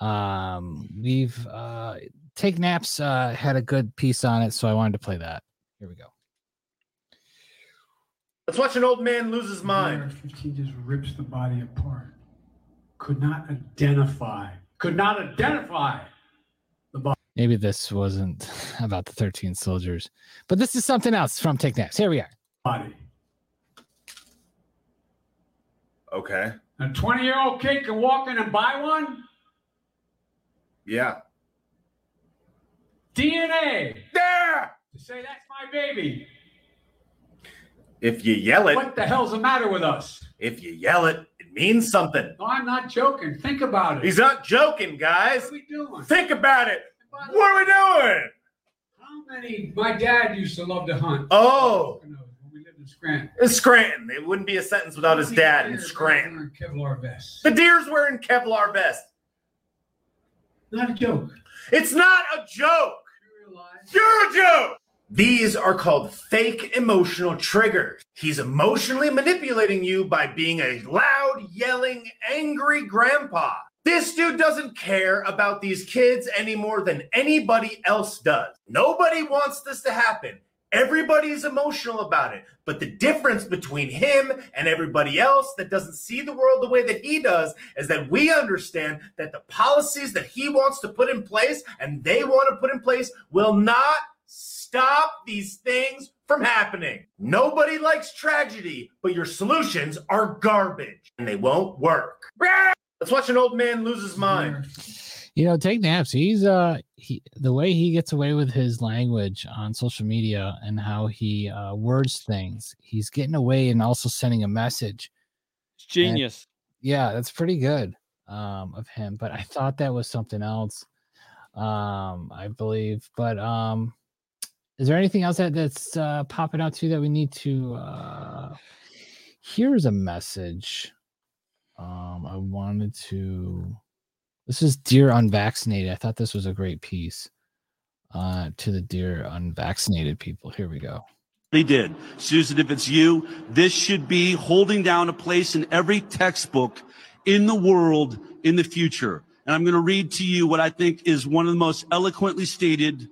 Um, we've uh, Take Naps uh, had a good piece on it, so I wanted to play that. Here we go. Let's watch an old man lose his mind. He just rips the body apart. Could not identify. Could not identify the body. Maybe this wasn't about the 13 soldiers, but this is something else from Take Naps. Here we are. Body. Okay. A 20 year old kid can walk in and buy one? Yeah. DNA. There! To say that's my baby. If you yell it, What the hell's the matter with us? if you yell it, it means something. No, I'm not joking. Think about it. He's not joking, guys. What are we doing? Think about it. What are we doing? How many? My dad used to love to hunt. Oh, When we lived in Scranton. Scranton. It wouldn't be a sentence without his dad in Scranton. Kevlar vest. The deer's wearing Kevlar vest. Not a joke. It's not a joke. You're a joke. These are called fake emotional triggers. He's emotionally manipulating you by being a loud, yelling, angry grandpa. This dude doesn't care about these kids any more than anybody else does. Nobody wants this to happen. Everybody's emotional about it. But the difference between him and everybody else that doesn't see the world the way that he does is that we understand that the policies that he wants to put in place and they want to put in place will not stop these things from happening. Nobody likes tragedy, but your solutions are garbage and they won't work. Let's watch an old man lose his mind. You know, take naps. He's uh he the way he gets away with his language on social media and how he uh words things. He's getting away and also sending a message. It's genius. yeah, that's pretty good um of him, but I thought that was something else. Um I believe, but um is there anything else that that's uh popping out to you that we need to uh here's a message. Um I wanted to this is Dear Unvaccinated. I thought this was a great piece uh, to the Dear Unvaccinated people. Here we go. They did. Susan, if it's you, this should be holding down a place in every textbook in the world in the future. And I'm going to read to you what I think is one of the most eloquently stated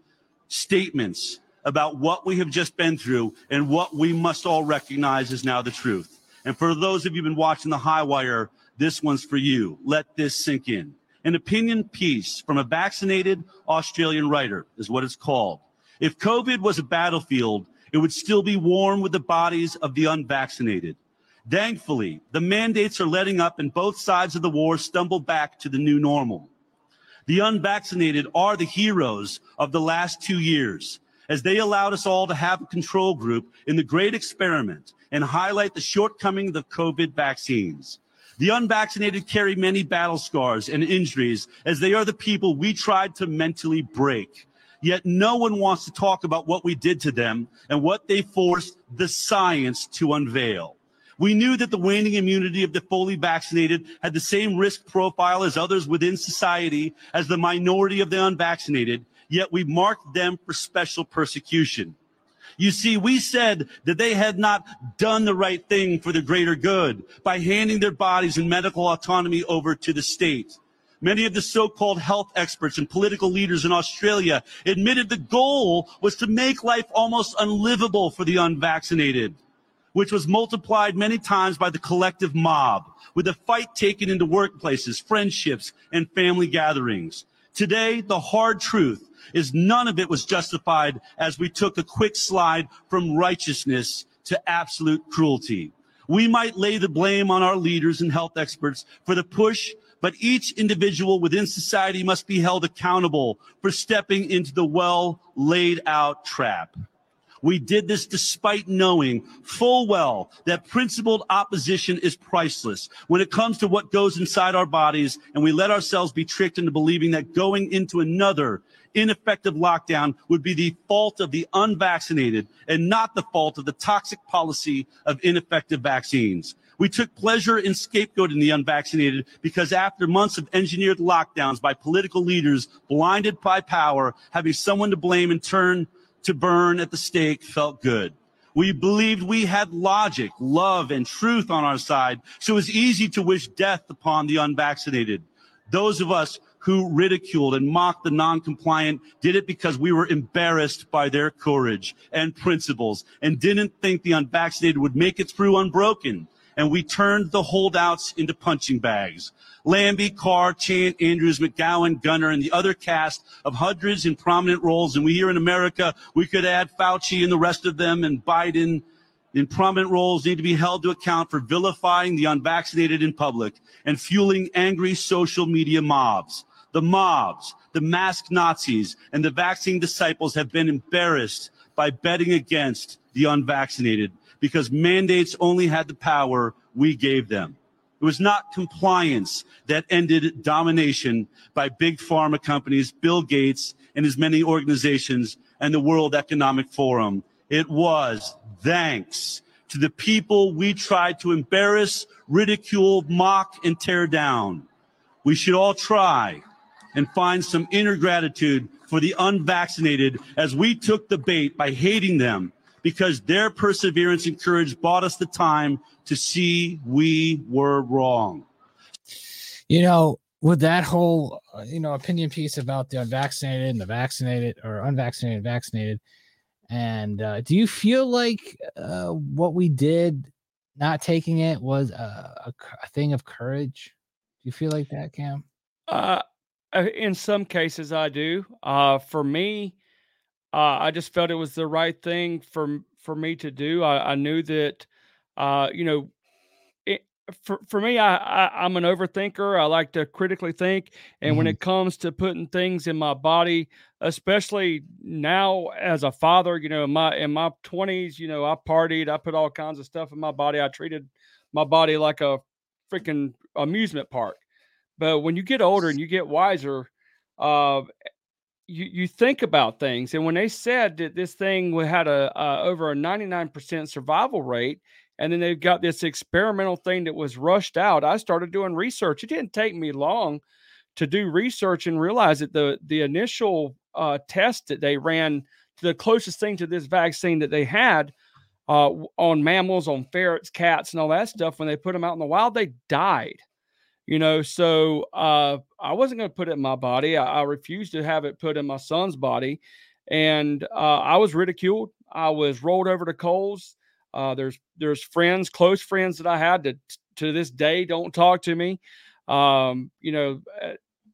statements about what we have just been through and what we must all recognize is now the truth. And for those of you who've been watching the high wire, this one's for you. Let this sink in. An opinion piece from a vaccinated Australian writer is what it's called. If COVID was a battlefield, it would still be warm with the bodies of the unvaccinated. Thankfully, the mandates are letting up and both sides of the war stumble back to the new normal. The unvaccinated are the heroes of the last two years as they allowed us all to have a control group in the great experiment and highlight the shortcomings of COVID vaccines. The unvaccinated carry many battle scars and injuries as they are the people we tried to mentally break. Yet no one wants to talk about what we did to them and what they forced the science to unveil. We knew that the waning immunity of the fully vaccinated had the same risk profile as others within society as the minority of the unvaccinated, yet we marked them for special persecution. You see, we said that they had not done the right thing for the greater good by handing their bodies and medical autonomy over to the state. Many of the so-called health experts and political leaders in Australia admitted the goal was to make life almost unlivable for the unvaccinated, which was multiplied many times by the collective mob, with the fight taken into workplaces, friendships, and family gatherings. Today, the hard truth is none of it was justified as we took a quick slide from righteousness to absolute cruelty. We might lay the blame on our leaders and health experts for the push, but each individual within society must be held accountable for stepping into the well laid out trap. We did this despite knowing full well that principled opposition is priceless when it comes to what goes inside our bodies, and we let ourselves be tricked into believing that going into another ineffective lockdown would be the fault of the unvaccinated and not the fault of the toxic policy of ineffective vaccines. We took pleasure in scapegoating the unvaccinated because after months of engineered lockdowns by political leaders blinded by power, having someone to blame and turn to burn at the stake felt good. We believed we had logic, love, and truth on our side, so it was easy to wish death upon the unvaccinated. Those of us who ridiculed and mocked the non-compliant did it because we were embarrassed by their courage and principles and didn't think the unvaccinated would make it through unbroken. And we turned the holdouts into punching bags. Lambie, Carr, Chant, Andrews, McGowan, Gunner, and the other cast of hundreds in prominent roles. And we here in America, we could add Fauci and the rest of them and Biden in prominent roles need to be held to account for vilifying the unvaccinated in public and fueling angry social media mobs. The mobs, the masked Nazis, and the vaccine disciples have been embarrassed by betting against the unvaccinated because mandates only had the power we gave them. It was not compliance that ended domination by big pharma companies, Bill Gates and his many organizations, and the World Economic Forum. It was thanks to the people we tried to embarrass, ridicule, mock, and tear down. We should all try and find some inner gratitude for the unvaccinated as we took the bait by hating them because their perseverance and courage bought us the time to see we were wrong. You know, with that whole uh, you know opinion piece about the unvaccinated and the vaccinated or unvaccinated vaccinated and uh, do you feel like uh, what we did not taking it was a, a, a thing of courage do you feel like that cam uh, in some cases, I do. Uh, for me, uh, I just felt it was the right thing for for me to do. I, I knew that, uh, you know, it, for for me, I, I I'm an overthinker. I like to critically think, and when Mhm. it comes to putting things in my body, especially now as a father, you know, in my in my twenties, you know, I partied, I put all kinds of stuff in my body. I treated my body like a freaking amusement park. But when you get older and you get wiser, uh, you you think about things. And when they said that this thing had a uh, over a ninety nine percent survival rate, and then they've got this experimental thing that was rushed out, I started doing research. It didn't take me long to do research and realize that the the initial uh, test that they ran to the closest thing to this vaccine that they had uh, on mammals, on ferrets, cats, and all that stuff, when they put them out in the wild, they died you know so uh i wasn't going to put it in my body I, I refused to have it put in my son's body and uh i was ridiculed i was rolled over to coals uh there's there's friends close friends that i had that to this day don't talk to me um you know uh,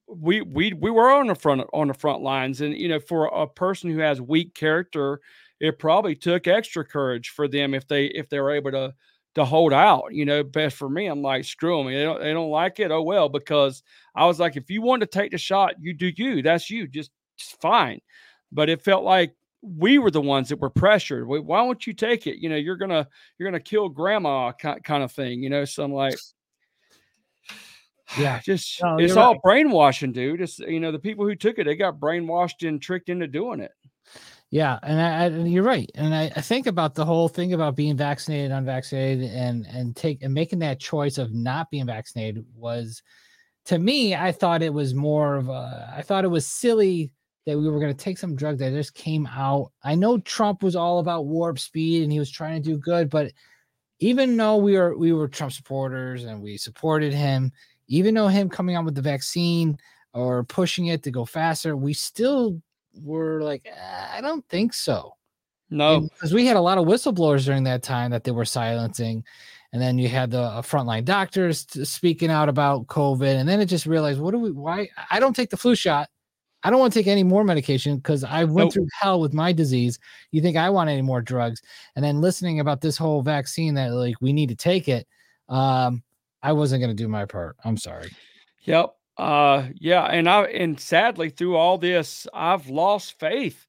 we we we were on the front on the front lines and you know for a person who has weak character it probably took extra courage for them if they if they were able to to hold out. You know, best for me, I'm like, screw them. They don't, they don't like it. Oh, well, because I was like, if you want to take the shot, you do you. That's you. Just, just fine. But it felt like we were the ones that were pressured. Why why won't you take it? You know, you're gonna you're gonna kill grandma ki- kind of thing. You know, so I'm like, yeah, just No, it's all right. brainwashing, dude. It's you know the people who took it, they got brainwashed and tricked into doing it. Yeah, and I, I you're right. And I, I think about the whole thing about being vaccinated, unvaccinated, and and take and making that choice of not being vaccinated was, to me, I thought it was more of a. I thought it was silly that we were going to take some drug that just came out. I know Trump was all about warp speed and he was trying to do good, but even though we were we were Trump supporters and we supported him, even though him coming out with the vaccine or pushing it to go faster, we still were like, "Eh, I don't think so. No, because we had a lot of whistleblowers during that time that they were silencing, and then you had the uh, frontline doctors t- speaking out about COVID, and then it just realized, what do we? Why I don't take the flu shot. I don't want to take any more medication because I went Nope. through hell with my disease. You think I want any more drugs? And then listening about this whole vaccine that like we need to take it, um, I wasn't going to do my part. I'm sorry. Yep. Uh yeah, and I and sadly through all this, I've lost faith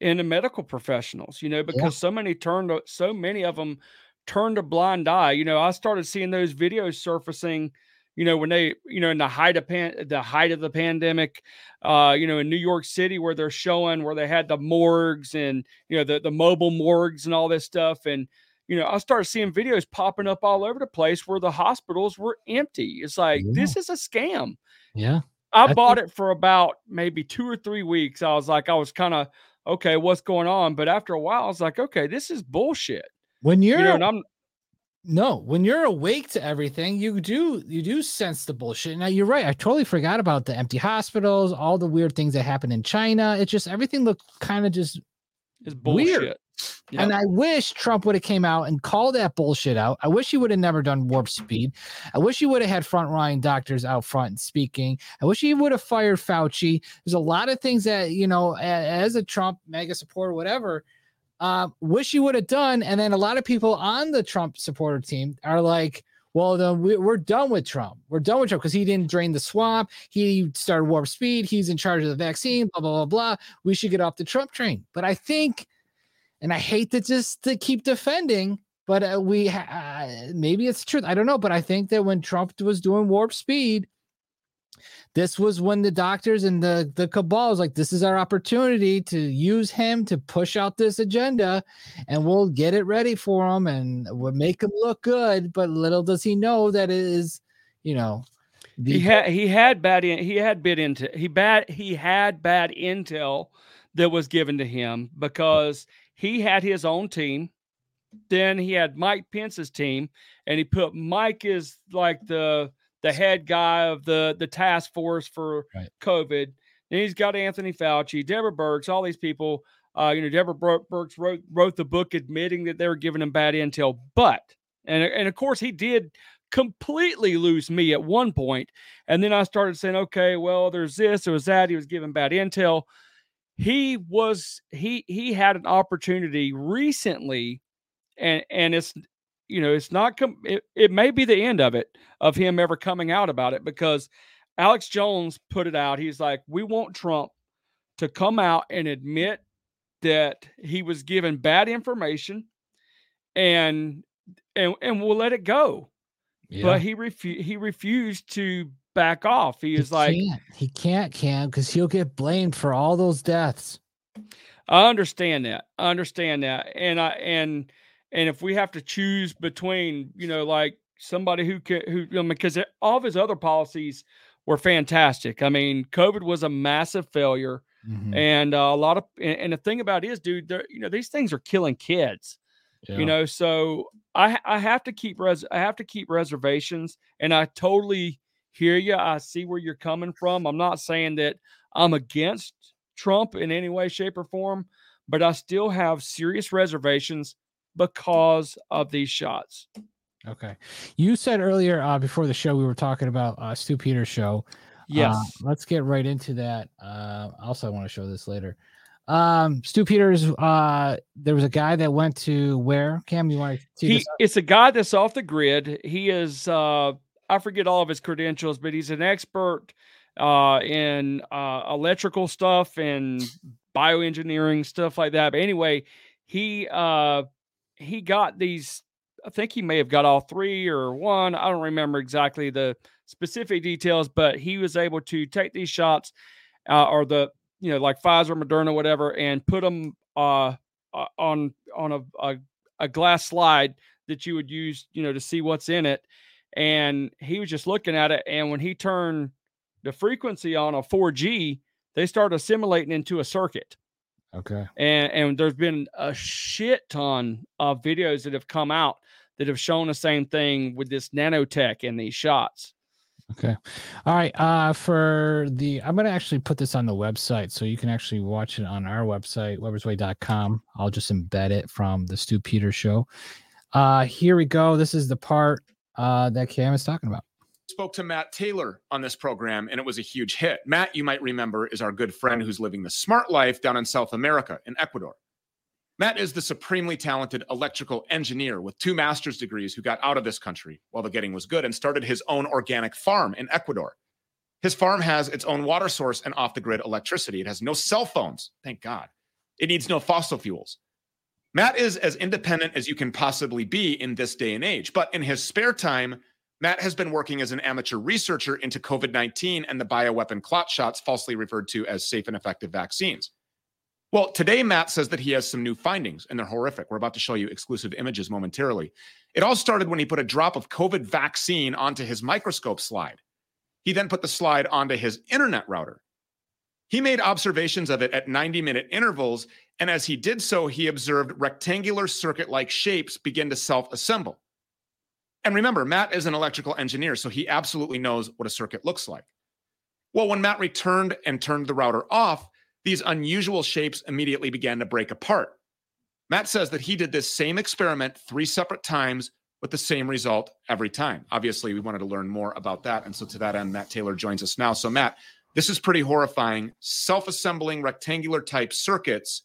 in the medical professionals, you know, because so many turned so many of them turned a blind eye. You know, I started seeing those videos surfacing, you know, when they, you know, in the height of pan the height of the pandemic, uh, you know, in New York City where they're showing where they had the morgues and you know the the mobile morgues and all this stuff and you know, I started seeing videos popping up all over the place where the hospitals were empty. It's like this is a scam. Yeah. I, bought it for about maybe two or three weeks. I was like, I was kind of okay, what's going on? But after a while, I was like, okay, this is bullshit. When you're You know, and I'm no, when you're awake to everything, you do you do sense the bullshit. Now you're right. I totally forgot about the empty hospitals, all the weird things that happen in China. It just everything looked kind of just it's weird. Bullshit. And I wish Trump would have came out and called that bullshit out. I wish he would have never done warp speed. I wish he would have had front line doctors out front speaking. I wish he would have fired Fauci. There's a lot of things that you know, as a Trump mega supporter, whatever. Uh, wish he would have done. And then a lot of people on the Trump supporter team are like, well, then we, we're done with Trump. We're done with Trump because he didn't drain the swamp. He started warp speed. He's in charge of the vaccine. Blah blah blah blah. We should get off the Trump train. But I think and I hate to just to keep defending, but uh, we ha- I, maybe it's truth. I don't know, but I think that when Trump was doing warp speed, this was when the doctors and the the cabal was like, this is our opportunity to use him to push out this agenda, and we'll get it ready for him, and we'll make him look good. But little does he know that it is, you know, he had he had bad in, he had bad intel he bad he had bad intel that was given to him because he had his own team then he had Mike Pence's team and he put Mike as like the the head guy of the the task force for right. COVID and he's got Anthony Fauci Deborah Birx all these people uh, you know Deborah Birx wrote wrote the book admitting that they were giving him bad intel but and and of course he did completely lose me at one point. And then I started saying, okay, well, there's this, there was that. He was giving bad intel. He was he he had an opportunity recently, and and it's you know it's not com- it, it may be the end of it of him ever coming out about it because Alex Jones put it out. He's like, we want Trump to come out and admit that he was given bad information and and and we'll let it go Yeah. but he refu- he refused to back off. He is like, can't. he can't, Cam, because he'll get blamed for all those deaths. I understand that. I understand that. And I and and if we have to choose between, you know, like somebody who can who I mean, because all of his other policies were fantastic. I mean, COVID was a massive failure, Mm-hmm. and uh, a lot of and, and the thing about it is, dude, you know, these things are killing kids. Yeah. You know, so I I have to keep res I have to keep reservations, and I totally hear you. I see where you're coming from. I'm not saying that I'm against Trump in any way, shape, or form, but I still have serious reservations because of these shots. Okay. You said earlier uh, before the show we were talking about uh, Stew Peters' show. Yes. Uh, let's get right into that. Uh, also, I want to show this later. Um, Stew Peters. Uh, there was a guy that went to where? Cam, you want to see he it's a guy that's off the grid. He is uh I forget all of his credentials, but he's an expert uh in uh electrical stuff and bioengineering stuff like that. But anyway, he uh he got these I think he may have got all three or one. I don't remember exactly the specific details, but he was able to take these shots uh, or the you know like Pfizer, Moderna, whatever, and put them uh, on on a, a a glass slide that you would use, you know, to see what's in it. And he was just looking at it, and when he turned the frequency on a 4G, they started assimilating into a circuit Okay. and and there's been a shit ton of videos that have come out that have shown the same thing with this nanotech in these shots. Okay. All right. Uh, for the, I'm going to actually put this on the website so you can actually watch it on our website, webersway.com. I'll just embed it from the Stew Peter show. Uh, here we go. This is the part uh, that Cam is talking about. spoke to Matt Taylor on this program, and it was a huge hit. Matt, you might remember, is our good friend who's living the smart life down in South America in Ecuador. Matt is the supremely talented electrical engineer with two master's degrees who got out of this country while the getting was good and started his own organic farm in Ecuador. His farm has its own water source and off the grid electricity. It has no cell phones, thank God. It needs no fossil fuels. Matt is as independent as you can possibly be in this day and age, but in his spare time, Matt has been working as an amateur researcher into COVID 19 and the bioweapon clot shots, falsely referred to as safe and effective vaccines. Well, today, Matt says that he has some new findings, and they're horrific. We're about to show you exclusive images momentarily. It all started when he put a drop of COVID vaccine onto his microscope slide. He then put the slide onto his internet router. He made observations of it at 90 minute intervals, and as he did so, he observed rectangular circuit like shapes begin to self assemble. And remember, Matt is an electrical engineer, so he absolutely knows what a circuit looks like. Well, when Matt returned and turned the router off, these unusual shapes immediately began to break apart. Matt says that he did this same experiment three separate times with the same result every time. Obviously, we wanted to learn more about that. And so, to that end, Matt Taylor joins us now. So, Matt, this is pretty horrifying. Self assembling rectangular type circuits,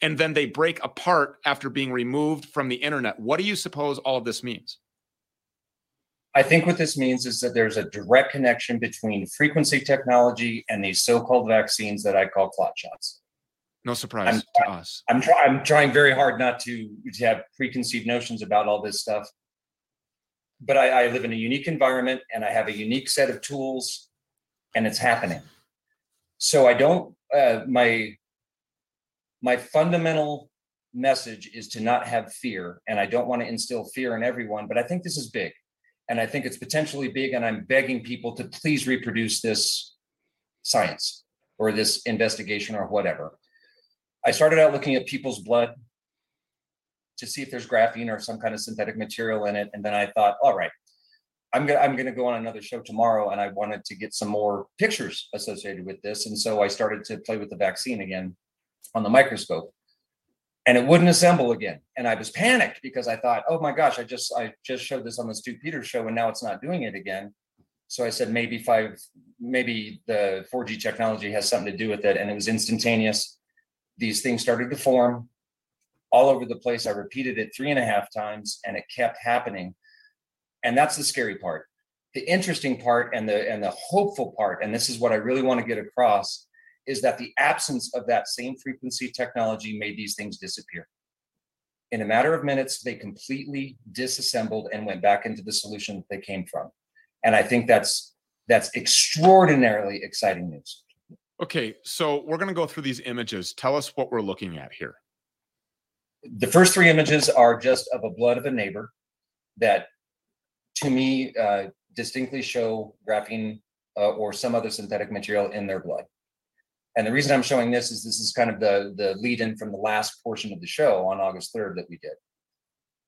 and then they break apart after being removed from the internet. What do you suppose all of this means? I think what this means is that there's a direct connection between frequency technology and these so-called vaccines that I call clot shots. No surprise I'm, to us. I'm, try- I'm trying very hard not to, to have preconceived notions about all this stuff. but I, I live in a unique environment and I have a unique set of tools and it's happening. So I don't, uh, my, my fundamental message is to not have fear. And I don't want to instill fear in everyone, but I think this is big. And I think it's potentially big. And I'm begging people to please reproduce this science or this investigation or whatever. I started out looking at people's blood to see if there's graphene or some kind of synthetic material in it. And then I thought, all right, I'm gonna I'm gonna go on another show tomorrow, and I wanted to get some more pictures associated with this. And so I started to play with the vaccine again on the microscope, and it wouldn't assemble again. And I was panicked because I thought, oh my gosh, I just I just showed this on the Stew Peters show, and now it's not doing it again. So I said maybe five, maybe the 4G technology has something to do with it, and it was instantaneous. These things started to form all over the place. I repeated it three and a half times, and it kept happening and that's the scary part the interesting part and the and the hopeful part and this is what i really want to get across is that the absence of that same frequency technology made these things disappear in a matter of minutes they completely disassembled and went back into the solution that they came from and i think that's that's extraordinarily exciting news Okay, so we're going to go through these images. Tell us what we're looking at here. the first three images are just of a blood of a neighbor that to me uh, distinctly show graphene uh, or some other synthetic material in their blood. And the reason I'm showing this is this is kind of the the lead in from the last portion of the show on August 3rd that we did.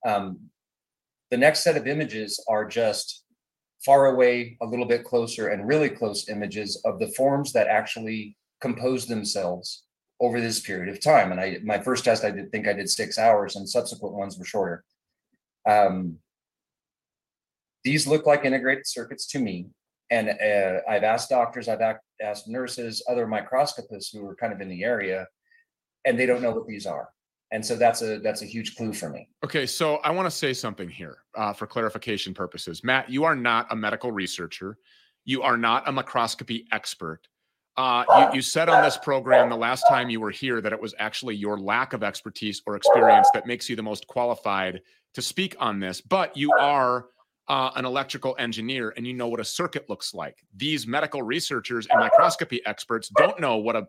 Um, the next set of images are just far away, a little bit closer, and really close images of the forms that actually compose themselves over this period of time. And I, my first test, I did think I did six hours, and subsequent ones were shorter. Um, these look like integrated circuits to me. And uh, I've asked doctors, I've asked nurses, other microscopists who are kind of in the area, and they don't know what these are. And so that's a that's a huge clue for me. Okay, so I want to say something here uh, for clarification purposes. Matt, you are not a medical researcher. You are not a microscopy expert. Uh, you, you said on this program the last time you were here that it was actually your lack of expertise or experience that makes you the most qualified to speak on this. But you are uh, an electrical engineer and you know what a circuit looks like. These medical researchers and microscopy experts don't know what a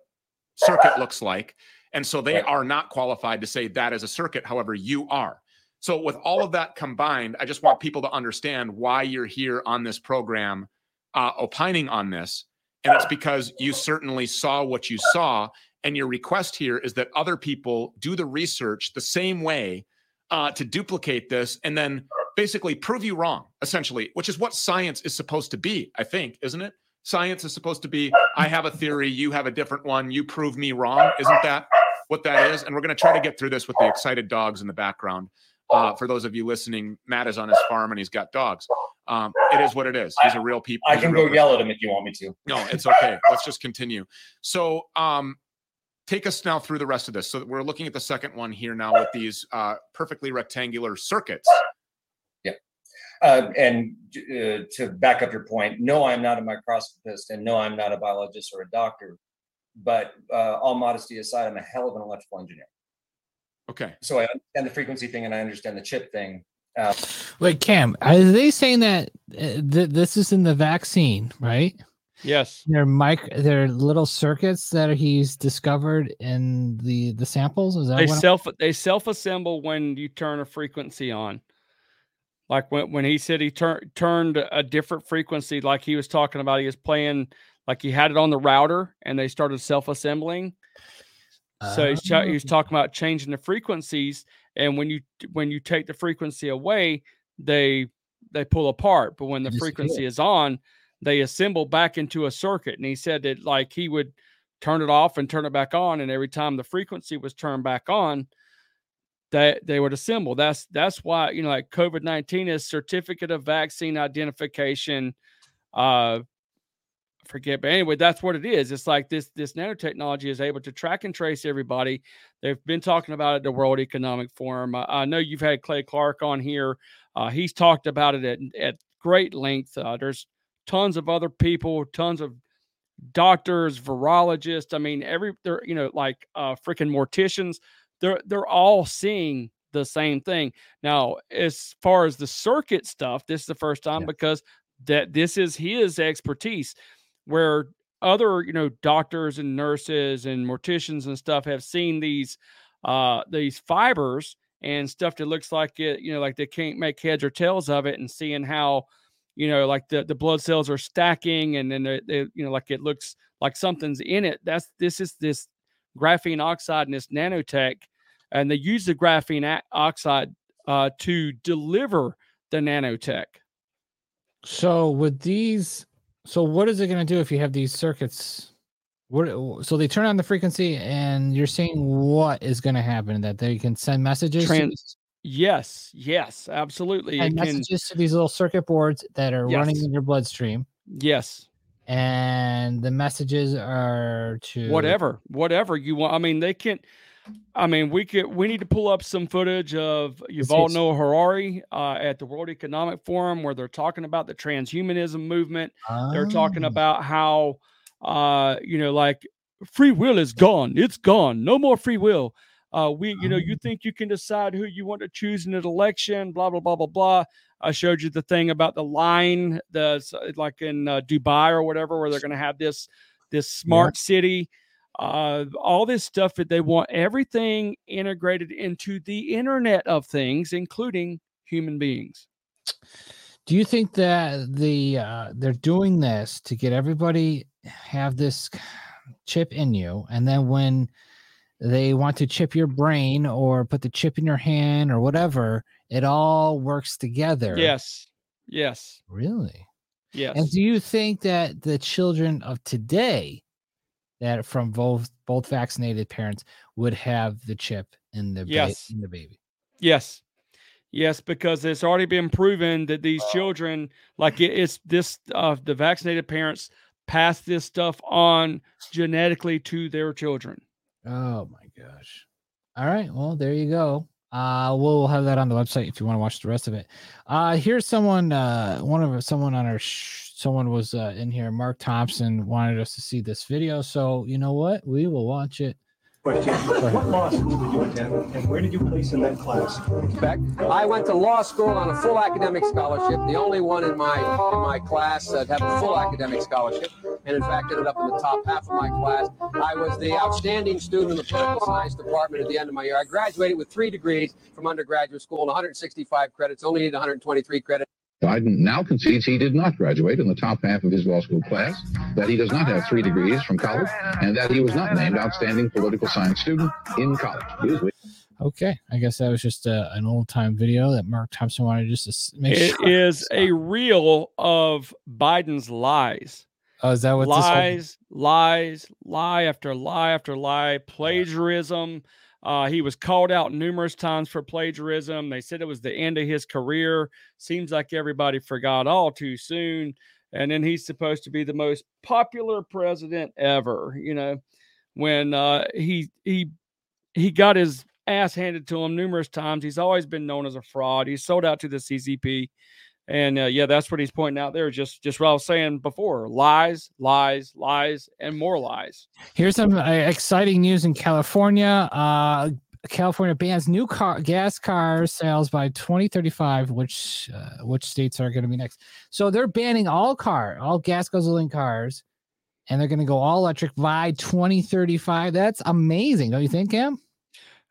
circuit looks like. And so they are not qualified to say that is a circuit. However, you are. So, with all of that combined, I just want people to understand why you're here on this program, uh, opining on this. And it's because you certainly saw what you saw. And your request here is that other people do the research the same way uh, to duplicate this and then basically prove you wrong, essentially, which is what science is supposed to be, I think, isn't it? Science is supposed to be I have a theory, you have a different one, you prove me wrong. Isn't that what that is? And we're going to try to get through this with the excited dogs in the background. Uh, for those of you listening, Matt is on his farm and he's got dogs. Um, it is what it is. He's a real people. I can go person. yell at him if you want me to. No, it's okay. Let's just continue. So, um, take us now through the rest of this. So we're looking at the second one here now with these uh, perfectly rectangular circuits. Uh, and uh, to back up your point, no, I'm not a microscopist, and no, I'm not a biologist or a doctor. But uh, all modesty aside, I'm a hell of an electrical engineer. Okay. So I understand the frequency thing, and I understand the chip thing. Uh, Wait, Cam, are they saying that uh, th- this is in the vaccine, right? Yes. They're mic they're little circuits that he's discovered in the the samples. Is that They what I'm- self they self assemble when you turn a frequency on. Like when, when he said he turned turned a different frequency, like he was talking about, he was playing like he had it on the router and they started self assembling. So he's, cha- ah. he was talking about changing the frequencies, and when you when you take the frequency away, they they pull apart. But when the frequency is on, they assemble back into a circuit. And he said that like he would turn it off and turn it back on, and every time the frequency was turned back on, that they would assemble. That's that's why you know like COVID nineteen is certificate of vaccine identification. Uh, forget, but anyway, that's what it is. It's like this this nanotechnology is able to track and trace everybody. They've been talking about it at the World Economic Forum. I, I know you've had Clay Clark on here. Uh, he's talked about it at at great length. Uh, there's tons of other people, tons of doctors, virologists. I mean, every they're you know like uh, freaking morticians. They're they're all seeing the same thing. Now, as far as the circuit stuff, this is the first time because that this is his expertise where other you know doctors and nurses and morticians and stuff have seen these uh these fibers and stuff that looks like it you know like they can't make heads or tails of it and seeing how you know like the, the blood cells are stacking and then they, they, you know like it looks like something's in it that's this is this graphene oxide and this nanotech and they use the graphene oxide uh, to deliver the nanotech So with these, so what is it going to do if you have these circuits? What? So they turn on the frequency, and you're saying what is going to happen? That they can send messages, Trans- yes yes absolutely and it can messages to these little circuit boards that are running in your bloodstream, yes and the messages are to whatever whatever you want i mean they can i mean we could we need to pull up some footage of Yuval Noah Harari uh, at the World Economic Forum where they're talking about the transhumanism movement. They're talking Ah. about how uh you know like free will is gone. It's gone. No more free will. Uh we you know you think you can decide who you want to choose in an election, blah blah blah blah blah. I showed you the thing about the line, the like in uh, Dubai or whatever, where they're going to have this this smart city, uh, all this stuff that they want everything integrated into the Internet of Things, including human beings. Do you think that the uh, they're doing this to get everybody have this chip in you, and then when they want to chip your brain or put the chip in your hand or whatever, it all works together? Yes, yes, Really? yes. And do you think that the children of today that from both both vaccinated parents would have the chip in the ba- Yes. in the baby? Yes. Yes, because it's already been proven that these children, like it, it's this, uh, the vaccinated parents pass this stuff on genetically to their children. Oh my gosh. All right. Well, there you go. Uh we'll have that on the website if you want to watch the rest of it. Uh here's someone uh one of someone on our sh- someone was uh, in here Mark Thompson wanted us to see this video. So, you know what? We will watch it. Question. What law school did you attend and where did you place in that class? Beck. I went to law school on a full academic scholarship, the only one in my in my class that had a full academic scholarship, and in fact ended up in the top half of my class. I was the outstanding student in the political science department at the end of my year. I graduated with three degrees from undergraduate school and 165 credits. Only needed 123 credits. Biden now concedes he did not graduate in the top half of his law school class, that he does not have three degrees from college, and that he was not named outstanding political science student in college. Okay. I guess that was just uh, an old time video that Mark Thompson wanted just to s- make It sure. It is a reel of Biden's lies. Oh, is that what this whole- lies, lies, lie after lie after lie, plagiarism. Uh, he was called out numerous times for plagiarism. They said it was the end of his career. Seems like everybody forgot all too soon. And then he's supposed to be the most popular president ever. You know, when uh, he he he got his ass handed to him numerous times. He's always been known as a fraud. He's sold out to the CCP. And uh, yeah, that's what he's pointing out there. Just just what I was saying before: lies, lies, lies, and more lies. Here's some uh, exciting news in California. Uh, California bans new car gas car sales by 2035. Which uh, which states are going to be next? So they're banning all car, all gas guzzling cars, and they're going to go all electric by 2035. That's amazing, don't you think, Cam?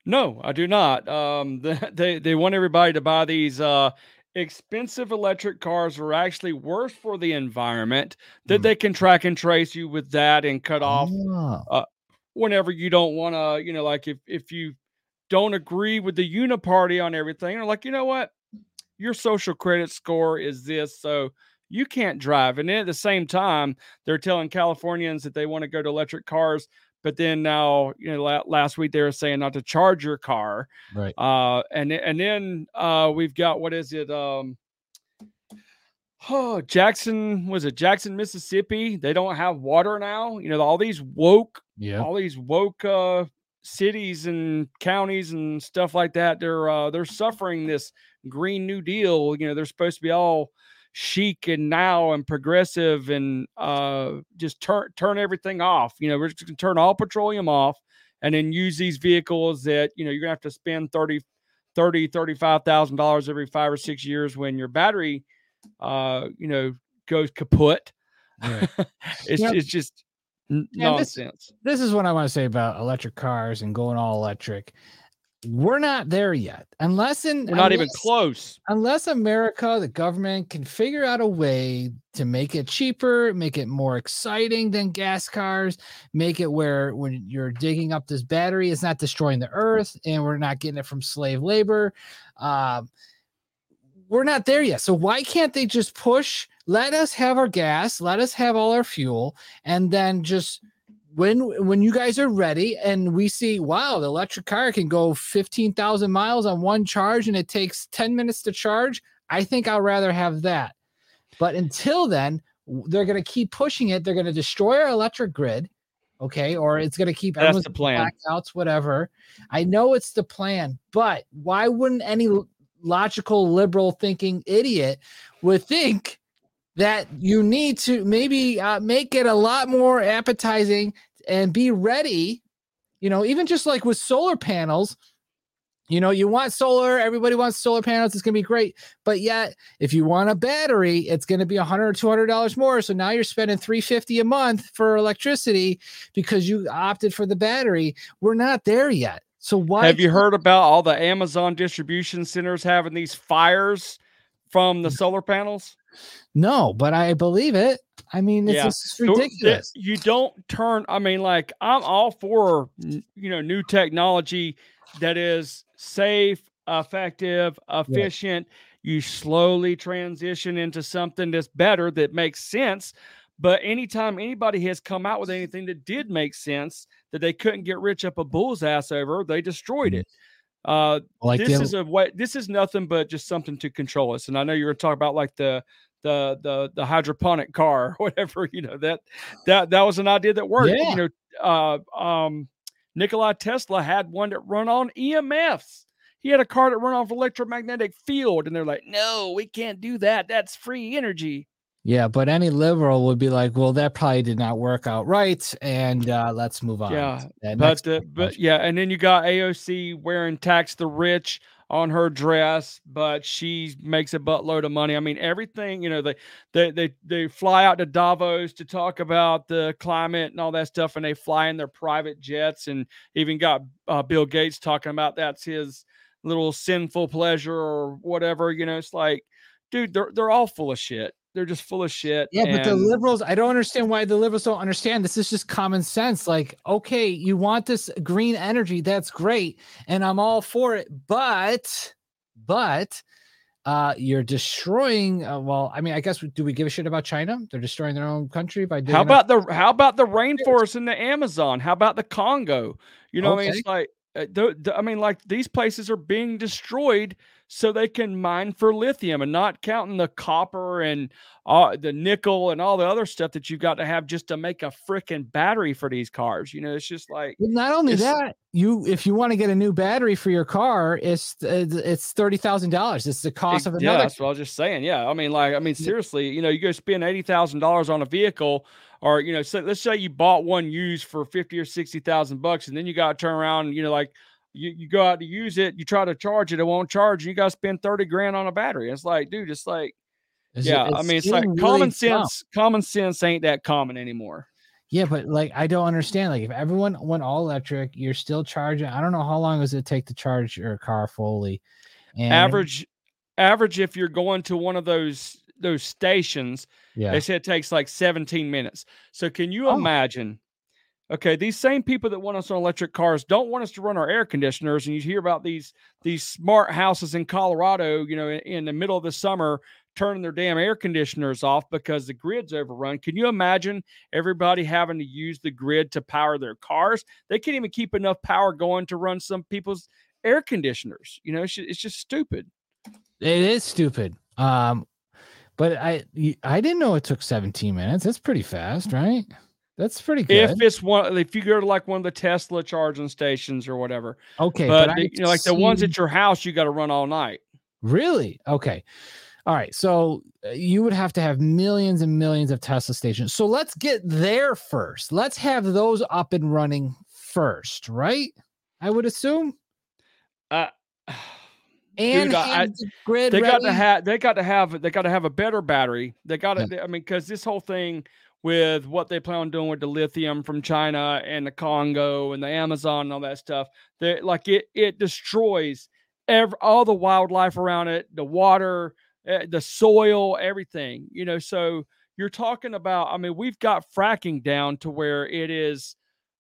No, I do not. Um, they they want everybody to buy these uh, expensive electric cars are actually worse for the environment. That they can track and trace you with that and cut off uh, whenever you don't want to. You know, like if if you don't agree with the uniparty on everything, or like you know what, your social credit score is this, so you can't drive. And then at the same time, they're telling Californians that they want to go to electric cars. But then now, you know, la- last week they were saying not to charge your car. Right. Uh, and then- and then uh, we've got what is it? Um, oh, Jackson was it Jackson, Mississippi? They don't have water now. You know, all these woke, Yeah. all these woke uh, cities and counties and stuff like that. They're uh, they're suffering this Green New Deal. You know, they're supposed to be all chic and now and progressive and uh, just turn turn everything off. You know, we're just gonna turn all petroleum off and then use these vehicles that you know you're gonna have to spend 30 thirty thirty five thousand dollars every five or six years when your battery, uh, you know, goes kaput. it's Yep. it's just n- Yeah, this- nonsense. This is what I want to say about electric cars and going all electric. We're not there yet, unless in We're not even close. unless America, the government, can figure out a way to make it cheaper, make it more exciting than gas cars, make it where when you're digging up this battery, it's not destroying the earth and we're not getting it from slave labor. Um, we're not there yet. So why can't they just push? Let us have our gas, let us have all our fuel, and then just when when you guys are ready and we see wow the electric car can go 15,000 miles on one charge and it takes 10 minutes to charge i think i'd rather have that. But until then they're going to keep pushing it. They're going to destroy our electric grid okay? Or it's going to keep That's the plan. blackouts whatever. I know it's the plan but why wouldn't any logical liberal thinking idiot would think that you need to maybe uh, make it a lot more appetizing and be ready you know even just like with solar panels you know you want solar everybody wants solar panels it's going to be great but yet if you want a battery it's going to be 100 or 200 dollars more so now you're spending 350 a month for electricity because you opted for the battery we're not there yet so why Have you heard about all the Amazon distribution centers having these fires from the solar panels? No but i believe it i mean it's just ridiculous You don't turn. I mean, like I'm all for you know new technology that is safe, effective, efficient. You slowly transition into something that's better that makes sense. But anytime anybody has come out with anything that did make sense that they couldn't get rich up a bull's ass over, they destroyed it. Uh, Like this is a way. This is nothing but just something to control us. And I know you're going to talk about like the the the the hydroponic car, or whatever. You know that that that was an idea that worked. Yeah. You know, uh, um, Nikola Tesla had one that run on EMFs. He had a car that run off electromagnetic field, and they're like, "No, we can't do that. That's free energy." Yeah, but any liberal would be like, well, that probably did not work out right, and uh, let's move on. Yeah, but the, but yeah, and then you got AOC wearing tax the rich on her dress, but she makes a buttload of money. I mean, everything you know, they they they they fly out to Davos to talk about the climate and all that stuff, and they fly in their private jets, and even got uh, Bill Gates talking about that's his little sinful pleasure or whatever. You know, it's like, dude, they're they're all full of shit. They're just full of shit. Yeah, but the liberals, I don't understand why the liberals don't understand. This is just common sense. Like, okay, you want this green energy, that's great, and I'm all for it, but, but, uh, you're destroying. Uh, well, I mean, I guess do we give a shit about China? They're destroying their own country by doing. How about the how about the rainforest in the Amazon? How about the Congo? You know, what I mean, it's like, uh, the, the- I mean, like these places are being destroyed so they can mine for lithium, and not counting the copper and uh, the nickel and all the other stuff that you've got to have just to make a freaking battery for these cars. You know, it's just like not only that, you if you want to get a new battery for your car, it's it's thirty thousand dollars. It's the cost of yeah, another. that's what I was just saying. Yeah, I mean, like, I mean, seriously, you know, you go spend eighty thousand dollars on a vehicle, or you know, say, let's say you bought one used for fifty or sixty thousand bucks, and then you got to turn around, you know, like you, you go out to use it, you try to charge it, it won't charge, you got to spend thirty grand on a battery. It's like, dude, it's like, It's- yeah, I mean, it's like common really dumb. sense. Common sense ain't that common anymore. Yeah, but like I don't understand. Like if everyone went all electric, you're still charging. I don't know how long does it take to charge your car fully. And average average if you're going to one of those those stations Yeah. they say it takes like 17 minutes so can you Oh. imagine okay these same people that want us on electric cars don't want us to run our air conditioners and you hear about these these smart houses in colorado you know in, in the middle of the summer turning their damn air conditioners off because the grid's overrun can you imagine everybody having to use the grid to power their cars they can't even keep enough power going to run some people's air conditioners you know it's just, it's just stupid It is stupid. Um, but I I didn't know it took 17 minutes. That's pretty fast, right? That's pretty good. If it's one, if you go to like one of the Tesla charging stations or whatever. Okay, but, but you know, like the ones at your house, you got to run all night. Really? Okay. All right. So uh, you would have to have millions and millions of Tesla stations. So let's get there first. Let's have those up and running first, right? I would assume. Uh, And Dude, I- the grid they got to have they got to have they got to have a better battery. They got to I mean cuz this whole thing with what they plan on doing with the lithium from China and the Congo and the Amazon and all that stuff. They like it it destroys every, all the wildlife around it, the water, eh, the soil, everything. You know, so you're talking about I mean we've got fracking down to where it is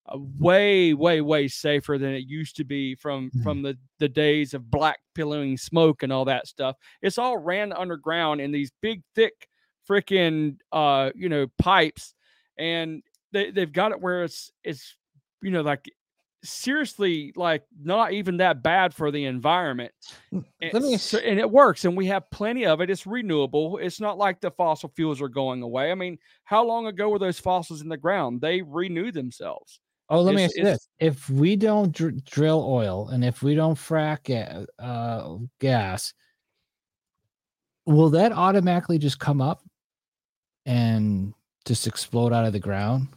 uh, way way way safer than it used to be from from the the days of black pillowing smoke and all that stuff it's all ran underground in these big thick freaking uh you know pipes and they, they've got it where it's it's you know like seriously like not even that bad for the environment and, Let me so- and it works and we have plenty of it it's renewable it's not like the fossil fuels are going away i mean how long ago were those fossils in the ground? They renew themselves Oh, let me ask you this: If we don't dr- drill oil and if we don't frack uh, gas, will that automatically just come up and just explode out of the ground,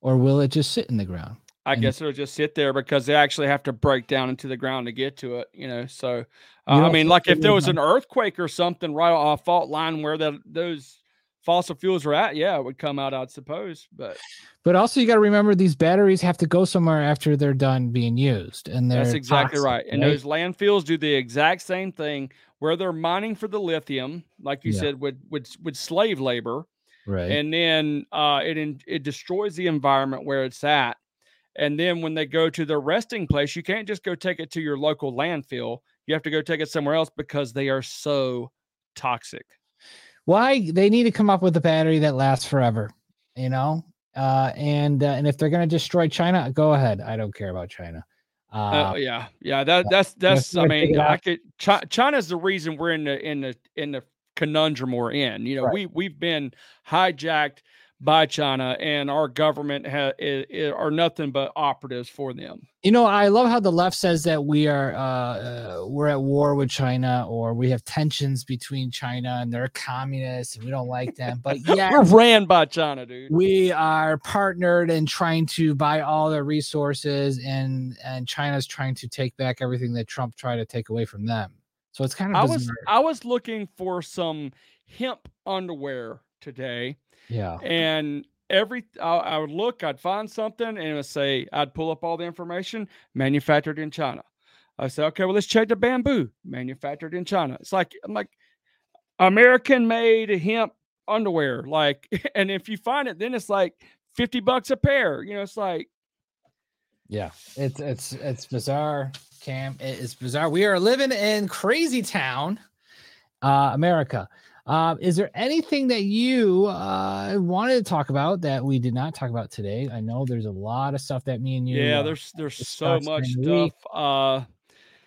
or will it just sit in the ground? I And- guess it'll just sit there because they actually have to break down into the ground to get to it, you know. So, uh, I mean, like if there was an earthquake or something right on a fault line where that those fossil fuels are at, yeah, it would come out, I'd suppose. But But also, you got to remember these batteries have to go somewhere after they're done being used, and they're that's exactly toxic, right. And those landfills do the exact same thing where they're mining for the lithium, like you Yeah. said, with with with slave labor. right. and then uh, it in, it destroys the environment where it's at. And then when they go to their resting place, you can't just go take it to your local landfill. You have to go take it somewhere else because they are so toxic. Why they need to come up with a battery that lasts forever you know uh and uh, and if they're going to destroy china go ahead i don't care about china uh, Uh, yeah, yeah. That that's that's. I mean, I could. Chi- China's the reason we're in the in the in the conundrum we're in. You know, Right. we we've been hijacked by China, and our government ha- are nothing but operatives for them. you know i love how the left says that we are uh, uh we're at war with china or we have tensions between china and they're communists and we don't like them but yeah We're ran by China, dude. we are partnered and trying to buy all their resources and and china's trying to take back everything that trump tried to take away from them so it's kind of I was. I was looking for some hemp underwear today, yeah and every I, I would look, I'd find something, and it would say I'd pull up all the information manufactured in China. I say, okay, well let's check the bamboo manufactured in China. It's like I'm like American made hemp underwear, like, and if you find it, then it's like fifty bucks a pair. You know, it's like Yeah, it's it's it's bizarre, Cam. It is bizarre. We are living in crazy town, uh, America. Uh, is there anything that you uh, wanted to talk about that we did not talk about today? I know there's a lot of stuff that me and you. yeah, uh, there's there's so much stuff. Uh,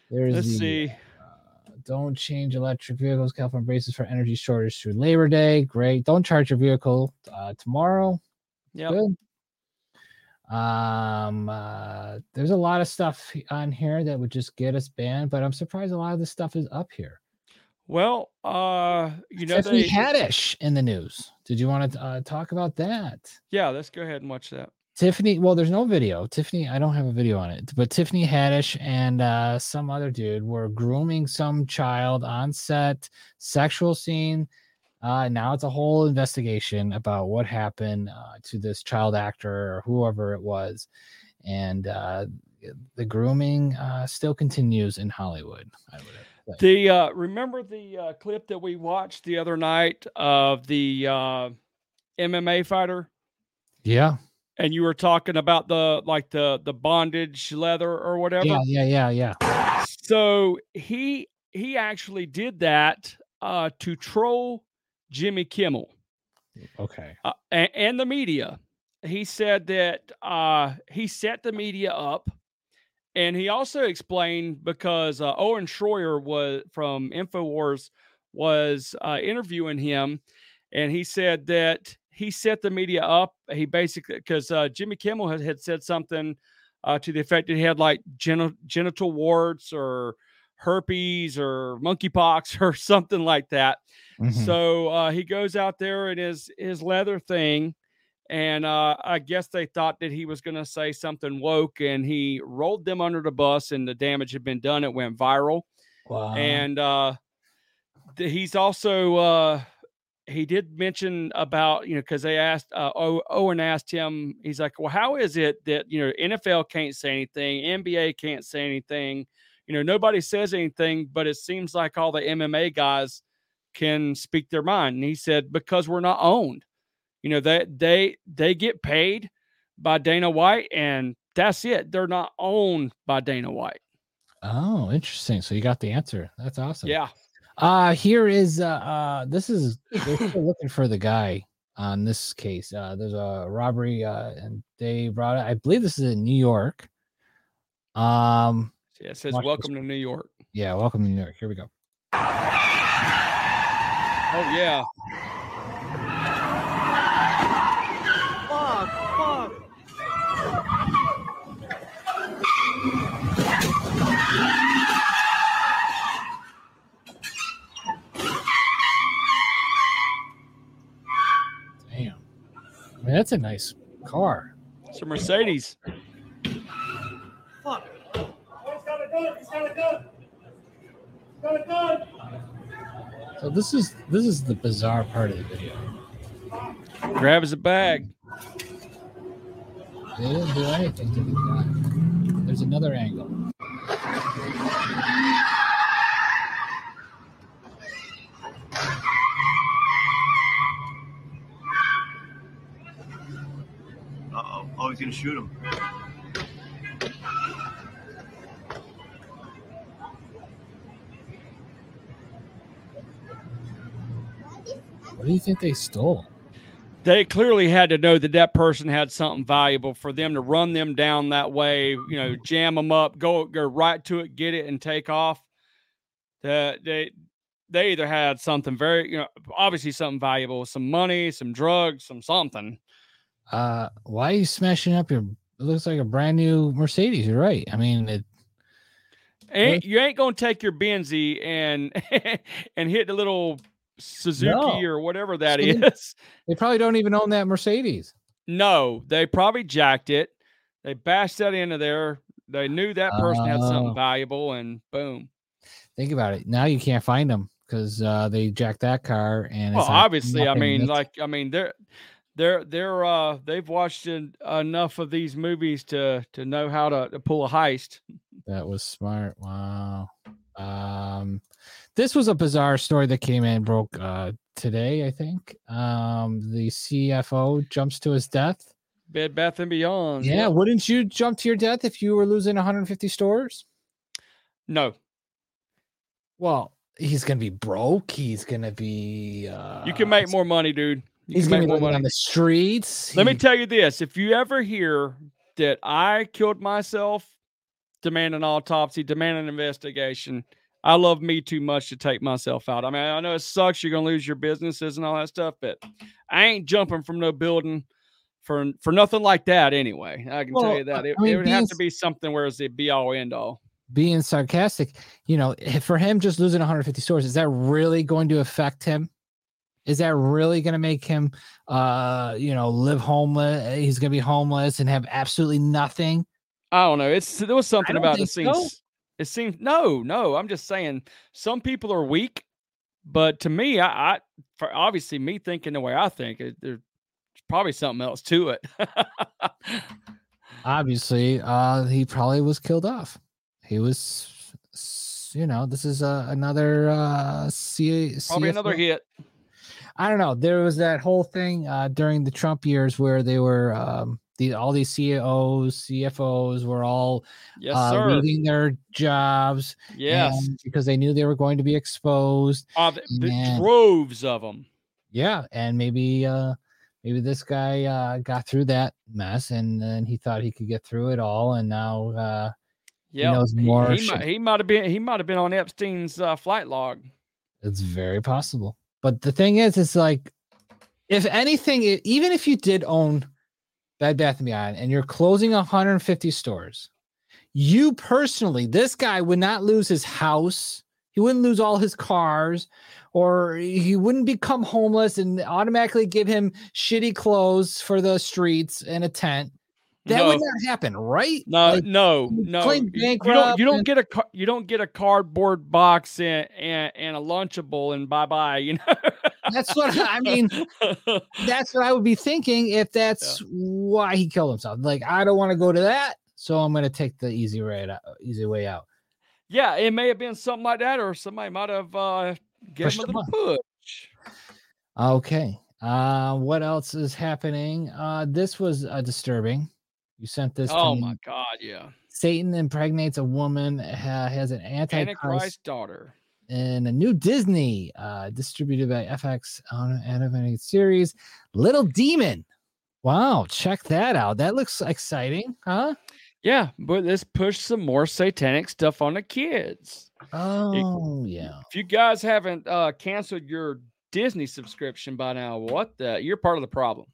There's let's the, see. uh, don't change electric vehicles. California braces for energy shortage through Labor Day. Great. Don't charge your vehicle uh, tomorrow. Good. Um, uh, there's a lot of stuff on here that would just get us banned, but I'm surprised a lot of this stuff is up here. Well, uh, you know, Tiffany they, Haddish in the news. Did you want to uh, talk about that? yeah, let's go ahead and watch that. Tiffany, well, there's no video. Tiffany, I don't have a video on it, but Tiffany Haddish and uh, some other dude were grooming some child on set, sexual scene. Uh, now it's a whole investigation about what happened uh, to this child actor or whoever it was. And uh, the grooming uh, still continues in Hollywood. I would say. The uh, remember the uh, clip that we watched the other night of the uh, MMA fighter, Yeah. and you were talking about the like the the bondage leather or whatever. Yeah. Yeah. Yeah. Yeah. So he he actually did that uh, to troll Jimmy Kimmel. Okay. uh, and, and the media. He said that uh, he set the media up, and he also explained because uh, Owen Schroyer was from Infowars was uh, interviewing him, and he said that he set the media up. He basically because uh, Jimmy Kimmel had, had said something uh, to the effect that he had like geni- genital warts or herpes or monkeypox or something like that. Mhm. So uh, he goes out there in his his leather thing, and uh, I guess they thought that he was going to say something woke, and he rolled them under the bus, and the damage had been done. It went viral, Wow. And uh, th- he's also uh, he did mention about you know because they asked uh, Owen asked him he's like well how is it that you know NFL can't say anything NBA can't say anything you know nobody says anything but it seems like all the MMA guys can speak their mind and he said because we're not owned you know they they they get paid by Dana White and that's it they're not owned by Dana White Oh, interesting. So you got the answer. That's awesome. yeah Uh here is uh, uh this is they're looking for the guy on this case. Uh there's a robbery uh and they brought it. I believe this is in New York. Um yeah it says watch this. welcome to New York Yeah, welcome to New York. Here we go. oh yeah mean, that's a nice car. it's a Mercedes Fuck. Oh, he's got a gun. He's got a gun. He's got a gun. So this is this is the bizarre part of the video. grabs a bag They didn't do anything to the guy. There's another angle. Uh-oh. He's gonna shoot him. What do you think they stole? they clearly had to know that that person had something valuable for them to run them down that way you know jam them up go go right to it get it and take off that they they either had something very you know obviously something valuable some money some drugs some something Uh why are you smashing up your it looks like a brand new Mercedes. You're right. I mean it ain't, you ain't gonna take your Benzie and and hit the little Suzuki No. or whatever that is. they probably don't even own that Mercedes. No, they probably jacked it. They bashed that into there. They knew that person had something Oh. valuable, and boom. Think about it. Now you can't find them because uh, they jacked that car and Well, it's obviously, I mean, That's- like, I mean, they're they're they're uh they've watched en- enough of these movies to to know how to, to pull a heist. that was smart. Wow. Um, this was a bizarre story that came in broke uh today. I think um the CFO jumps to his death. Bed Bath and Beyond. Yeah, yep. wouldn't you jump to your death if you were losing 150 stores? No, Well, he's gonna be broke. He's gonna be. uh you can make more money, dude. You He's gonna make be more living money. on the streets. Let me tell you this: if you ever hear that I killed myself, demand an autopsy, demand an investigation. I love me too much to take myself out. I mean, I know it sucks. You're gonna lose your businesses and all that stuff, but I ain't jumping from no building for for nothing like that. Anyway, I can tell you that it, I mean, it would have to be something where it's the be all end all. being sarcastic, you know, if- for him just losing 150 stores, is that really going to affect him? Is that really going to make him, uh, you know, live homeless? He's going to be homeless and have absolutely nothing. I don't know. It's there was something about it think so. seems. It seems no, no. I'm just saying some people are weak, but to me, I, I for obviously me thinking the way I think, it, there's probably something else to it. Obviously, uh, he probably was killed off. He was, you know, this is uh, another uh, C- probably another hit. I don't know. There was that whole thing uh, during the Trump years where they were um, the all these CEOs, CFOs were all Yes, uh, leaving their jobs. Yes. because they knew they were going to be exposed. Uh, the, the droves of them. yeah, and maybe uh, maybe this guy uh, got through that mess, and then he thought he could get through it all, and now uh, Yeah, knows more He, might, he might have been. He might have been on Epstein's uh, flight log. It's very possible. But the thing is, it's like, if anything, i- even if you did own Bed Bath and Beyond and you're closing 150 stores, you personally, this guy would not lose his house. He wouldn't lose all his cars, or he wouldn't become homeless and automatically give him shitty clothes for the streets and a tent. That No. would not happen, right? No, Like, no, no. You, don't. You don't and- get a. You don't get a cardboard box and and, and a lunchable and bye bye. You know. That's what I mean. That's what I would be thinking if that's why he killed himself. Like, I don't want to go to that, so I'm going to take the easy way out. Easy way out. Yeah, it may have been something like that, or somebody might have uh, given him a little push. Okay. Uh, what else is happening? Uh, this was uh, disturbing. You sent this. Oh my me. God, yeah. Satan impregnates a woman. Ha- has an antichrist Antichrist daughter. in a new Disney, uh, distributed by FX on an animated series, Little Demon. Wow, check that out. That looks exciting, huh? Yeah, but let's push some more satanic stuff on the kids. Oh, yeah. If you guys haven't uh, canceled your Disney subscription by now, what the? You're part of the problem.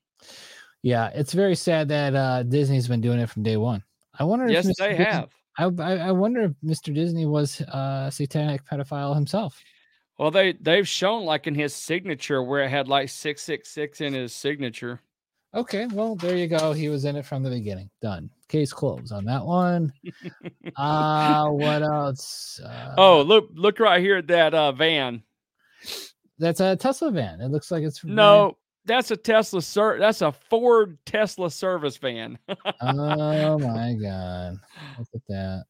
Yeah, it's very sad that uh, Disney's been doing it from day one. I wonder. Yes, if Mr. they Disney- have. I, I wonder if Mr. Disney was uh, a satanic pedophile himself. Well, they they've shown like in his signature where it had like six six six in his signature. Okay, well, there you go. He was in it from the beginning. Done. Case closed on that one. uh what else? Uh, oh, look look right here at that uh, van. that's a Tesla van. It looks like it's from No, that's a Tesla ser- That's a Ford Tesla service van. oh my god. Look at that.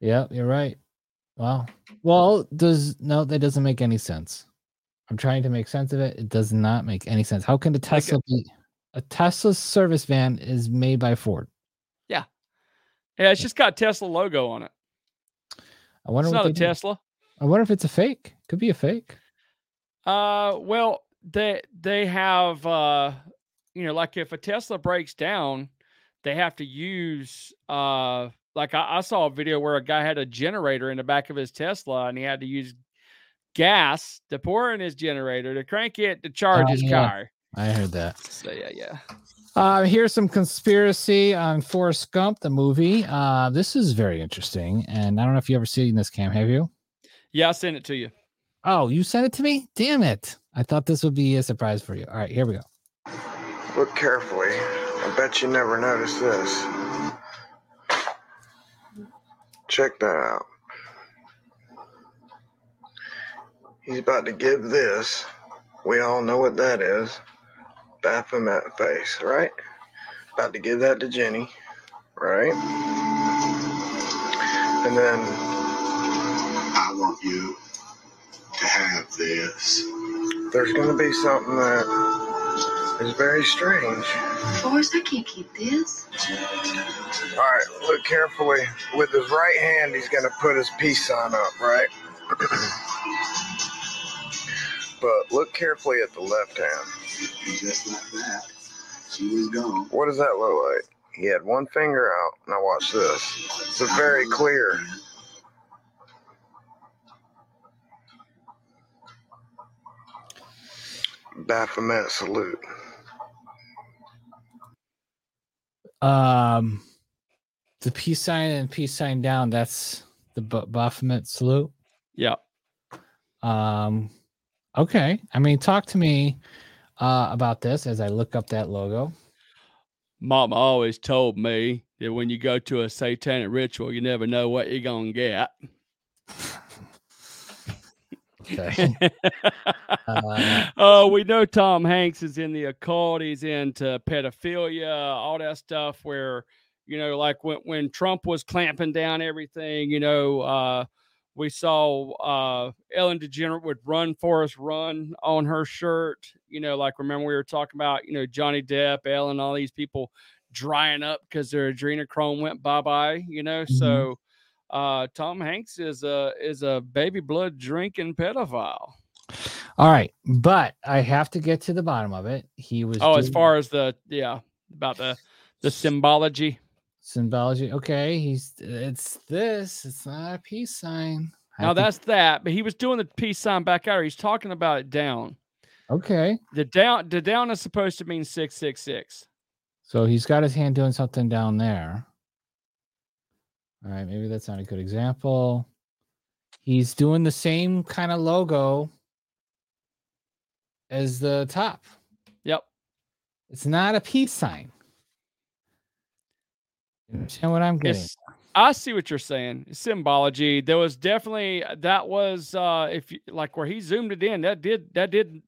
Yep, you're right. Wow. Well, does no, that doesn't make any sense. I'm trying to make sense of it. It does not make any sense. How can a Tesla be a Tesla service van is made by Ford? yeah, yeah. It's just got Tesla logo on it. I wonder It's what not a do. Tesla. I wonder if it's a fake. Could be a fake. Uh, well, they they have uh, you know, like if a Tesla breaks down, they have to use uh, like I, I saw a video where a guy had a generator in the back of his Tesla and he had to use gas to pour in his generator to crank it to charge Oh, his yeah. car. I heard that. So yeah, yeah. Uh, here's some conspiracy on Forrest Gump, the movie. Uh, this is very interesting, and I don't know if you ever seen this, Cam. Have you? Yeah, I sent it to you. Oh, you sent it to me? Damn it! I thought this would be a surprise for you. All right, here we go. Look carefully. I bet you never noticed this. Check that out. He's about to give this. We all know what that is. Baphomet face, right? About to give that to Jenny, right? And then I want you to have this. There's going to be something that is very strange. Forrest, I can't keep this. All right, look carefully. With his right hand, he's going to put his peace sign up, right? but look carefully at the left hand. Just like that, she was gone. What does that look like? He had one finger out. Now watch this. It's a very clear. Baphomet salute. Um, the peace sign and peace sign down. That's the B- Baphomet salute. Yeah. Um, okay. I mean, talk to me uh, about this as I look up that logo. Mama always told me that when you go to a satanic ritual, you never know what you're gonna get. Okay. Uh, Oh, we know Tom Hanks is in the occult. He's into pedophilia, all that stuff. Where you know, like when when Trump was clamping down everything, you know, uh, we saw uh, Ellen DeGeneres would "Run Forrest, Run" on her shirt. You know, like remember we were talking about you know Johnny Depp, Ellen, all these people drying up because their adrenochrome went bye bye. You know, Mhm. so uh, Tom Hanks is a is a baby blood drinking pedophile. all right, but I have to get to the bottom of it. He was Oh, as far as the yeah about the the symbology. symbology. Okay, he's it's this. It's not a peace sign. I Now to- that's that, but he was doing the peace sign back out. He's talking about it down. okay. The down the down is supposed to mean six six six. So he's got his hand doing something down there. All right, maybe that's not a good example. He's doing the same kind of logo as the top. Yep. It's not a peace sign. You understand what I'm getting? It's, I see what you're saying. Symbology. There was definitely that was uh if you like where he zoomed it in, that did that did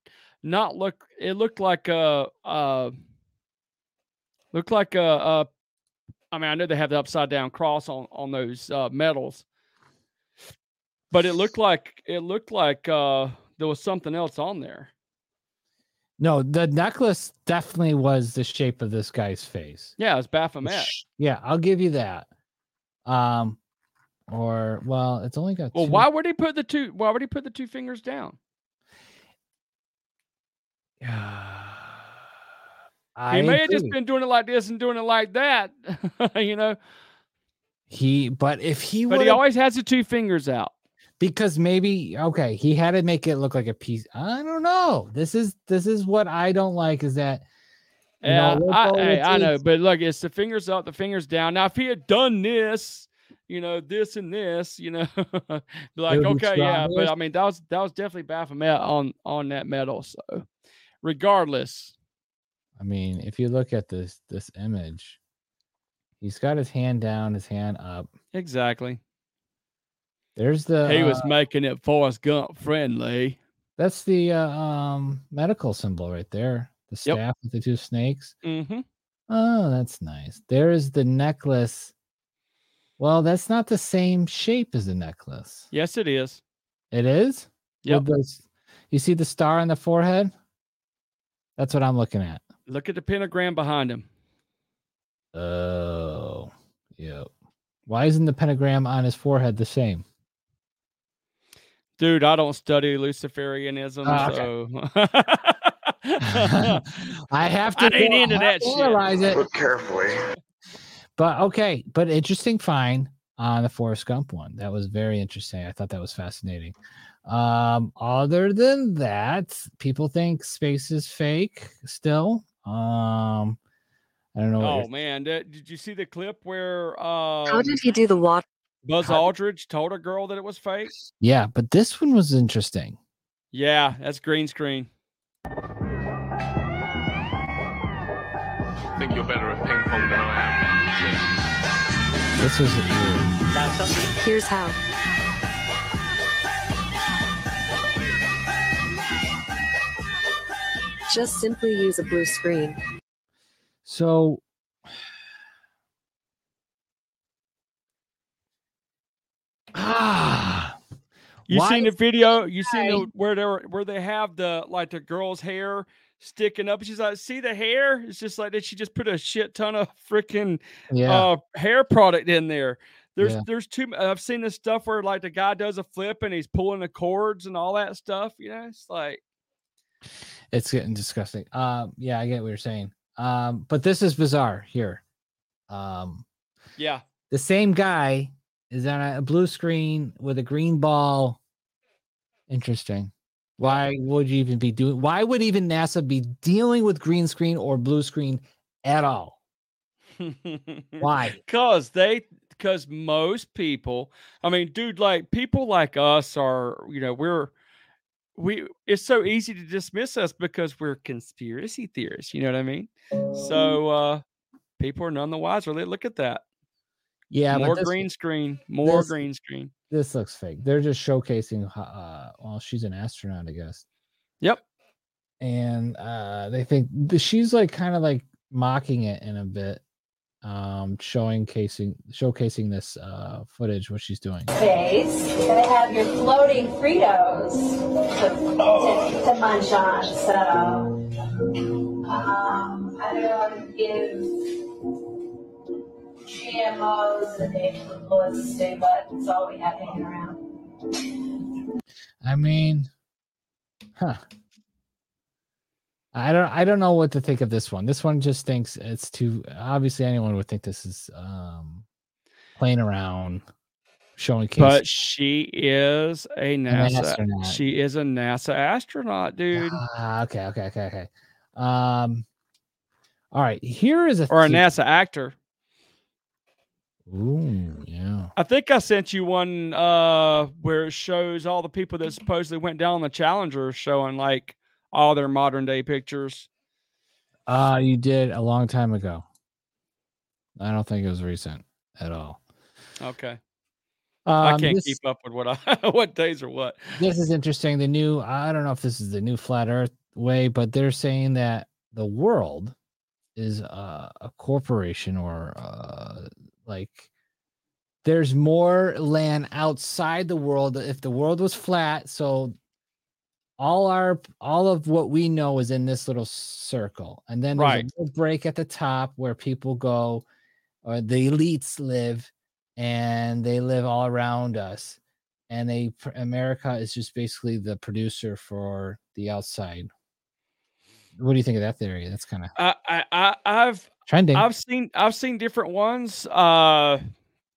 not look it looked like a uh looked like a, a I mean, I know they have the upside down cross on on those uh medals. But it looked like it looked like uh there was something else on there. No, the necklace definitely was the shape of this guy's face. Yeah, it's Baphomet. Yeah, I'll give you that. Um, or well, it's only got. Well, two- why would he put the two why would he put the two fingers down? I he may have just been doing it like this and doing it like that, you know. He, but if he But he always has the two fingers out. because maybe okay, he had to make it look like a peace. I don't know. This is this is what I don't like is that. Yeah, know, I, hey, I know, but look, it's the fingers up, the fingers down. Now, if he had done this, you know, this and this, you know, be like, okay, yeah, but. I mean, that was that was definitely Baphomet on on that medal. So, regardless, I mean, if you look at this this image, he's got his hand down, his hand up. exactly, There's the. he was uh, making it Forrest Gump friendly. That's the uh, um medical symbol right there. The Yep. staff with the two snakes. Mm-hmm. Oh, that's nice. There is the necklace. Well, that's not the same shape as the necklace. Yes, it is. It is. Yep. You see the star on the forehead? That's what I'm looking at. Look at the pentagram behind him. Oh, yep. Why isn't the pentagram on his forehead the same? Dude, I don't study Luciferianism, Oh, so I have to I ain't go- into I have that to shit. analyze it. Look carefully. But okay, but interesting find on the Forrest Gump one. That was very interesting. I thought that was fascinating. Um, other than that, people think space is fake still. Um, I don't know. Oh man, did, did you see the clip where uh How did he do the water? Buzz How- Aldridge told a girl that it was fake? yeah, but this one was interesting. Yeah, that's green screen. I think you're better at ping pong than I am. This was weird. Here's how. Just simply use a blue screen. So ah, You Why seen the video? You seen the where they were, where they have the like the girl's hair sticking up? She's like, see the hair? It's just like did She just put a shit ton of freaking Yeah. uh, hair product in there. There's Yeah. there's too. I've seen this stuff where like the guy does a flip and he's pulling the cords and all that stuff. You know, it's like it's getting disgusting. Um, yeah, I get what you're saying. Um, but this is bizarre here. Um, yeah. the same guy is on a blue screen with a green ball. Interesting. Why would you even be doing? Why would even NASA be dealing with green screen or blue screen at all? Why? Because they, because most people, I mean, dude, like people like us are, you know, we're, we, it's so easy to dismiss us because we're conspiracy theorists. You know what I mean? So, uh, people are none the wiser. Look at that. Yeah, more this- green screen, more this- green screen. This looks fake. They're just showcasing. ho- Uh, well, she's an astronaut, I guess. Yep. And uh, they think th- she's like kind of like mocking it in a bit, um, showing casing, showcasing this uh footage what she's doing. space. You're gonna have your floating Fritos to, to, to munch on. So, um, I don't want to give GMOs the name of publicity, but it's all we have hanging around. I mean, huh. I don't I don't know what to think of this one. This one just thinks it's too obviously anyone would think this is um playing around showing case. But she is a NASA. astronaut. She is a NASA astronaut, dude, Ah, okay, okay, okay, okay. Um all right, here is a or a the- NASA actor. Ooh, yeah. I think I sent you one uh where it shows all the people that supposedly went down the Challenger, showing like all their modern day pictures. Uh you did a long time ago. I don't think it was recent at all. Okay. I Um, can't this- keep up with what I what days or what. This is interesting. The new, I don't know if this is the new flat earth way, but they're saying that the world is uh, a corporation or uh, like there's more land outside the world. If the world was flat, so all our all of what we know is in this little circle, and then there's Right. a little break at the top where people go, or the elites live, and they live all around us and they America is just basically the producer for the outside. What do you think of that theory? That's kind of I, I, I I've Trending. I've seen I've seen different ones. Uh,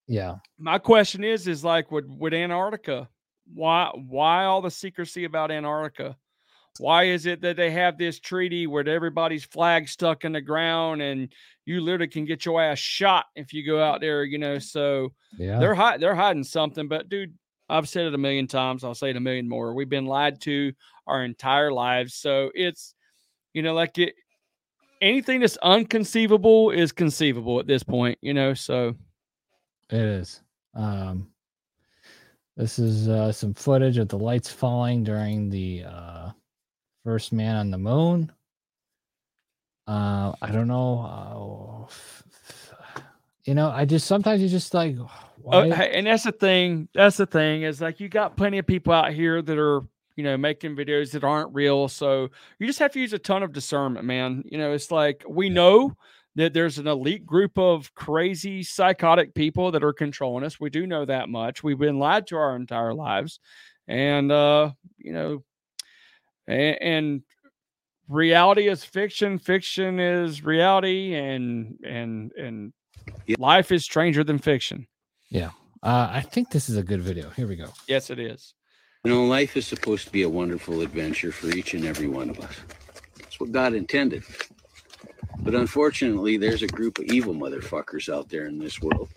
yeah. my question is is like would with Antarctica, why why all the secrecy about Antarctica? Why is it that they have this treaty where everybody's flag stuck in the ground and you literally can get your ass shot if you go out there, you know? So Yeah. they're hi- they're hiding something. But dude, I've said it a million times. I'll say it a million more. We've been lied to our entire lives. So it's you know like it anything that's unconceivable is conceivable at this point, you know. So It is. Um, this is uh, some footage of the lights falling during the uh, first man on the moon. Uh, I don't know. Uh, you know, I just sometimes you just like, Oh, why? hey, and that's the thing. That's the thing is like you got plenty of people out here that are you know making videos that aren't real. So you just have to use a ton of discernment, man. You know, it's like we know that there's an elite group of crazy psychotic people that are controlling us. We do know that much. We've been lied to our entire lives, and uh, you know, and, and reality is fiction. Fiction is reality, and and and life is stranger than fiction. Yeah. Uh, I think this is a good video. Here we go. Yes, it is. You know, life is supposed to be a wonderful adventure for each and every one of us. That's what God intended. But unfortunately, there's a group of evil motherfuckers out there in this world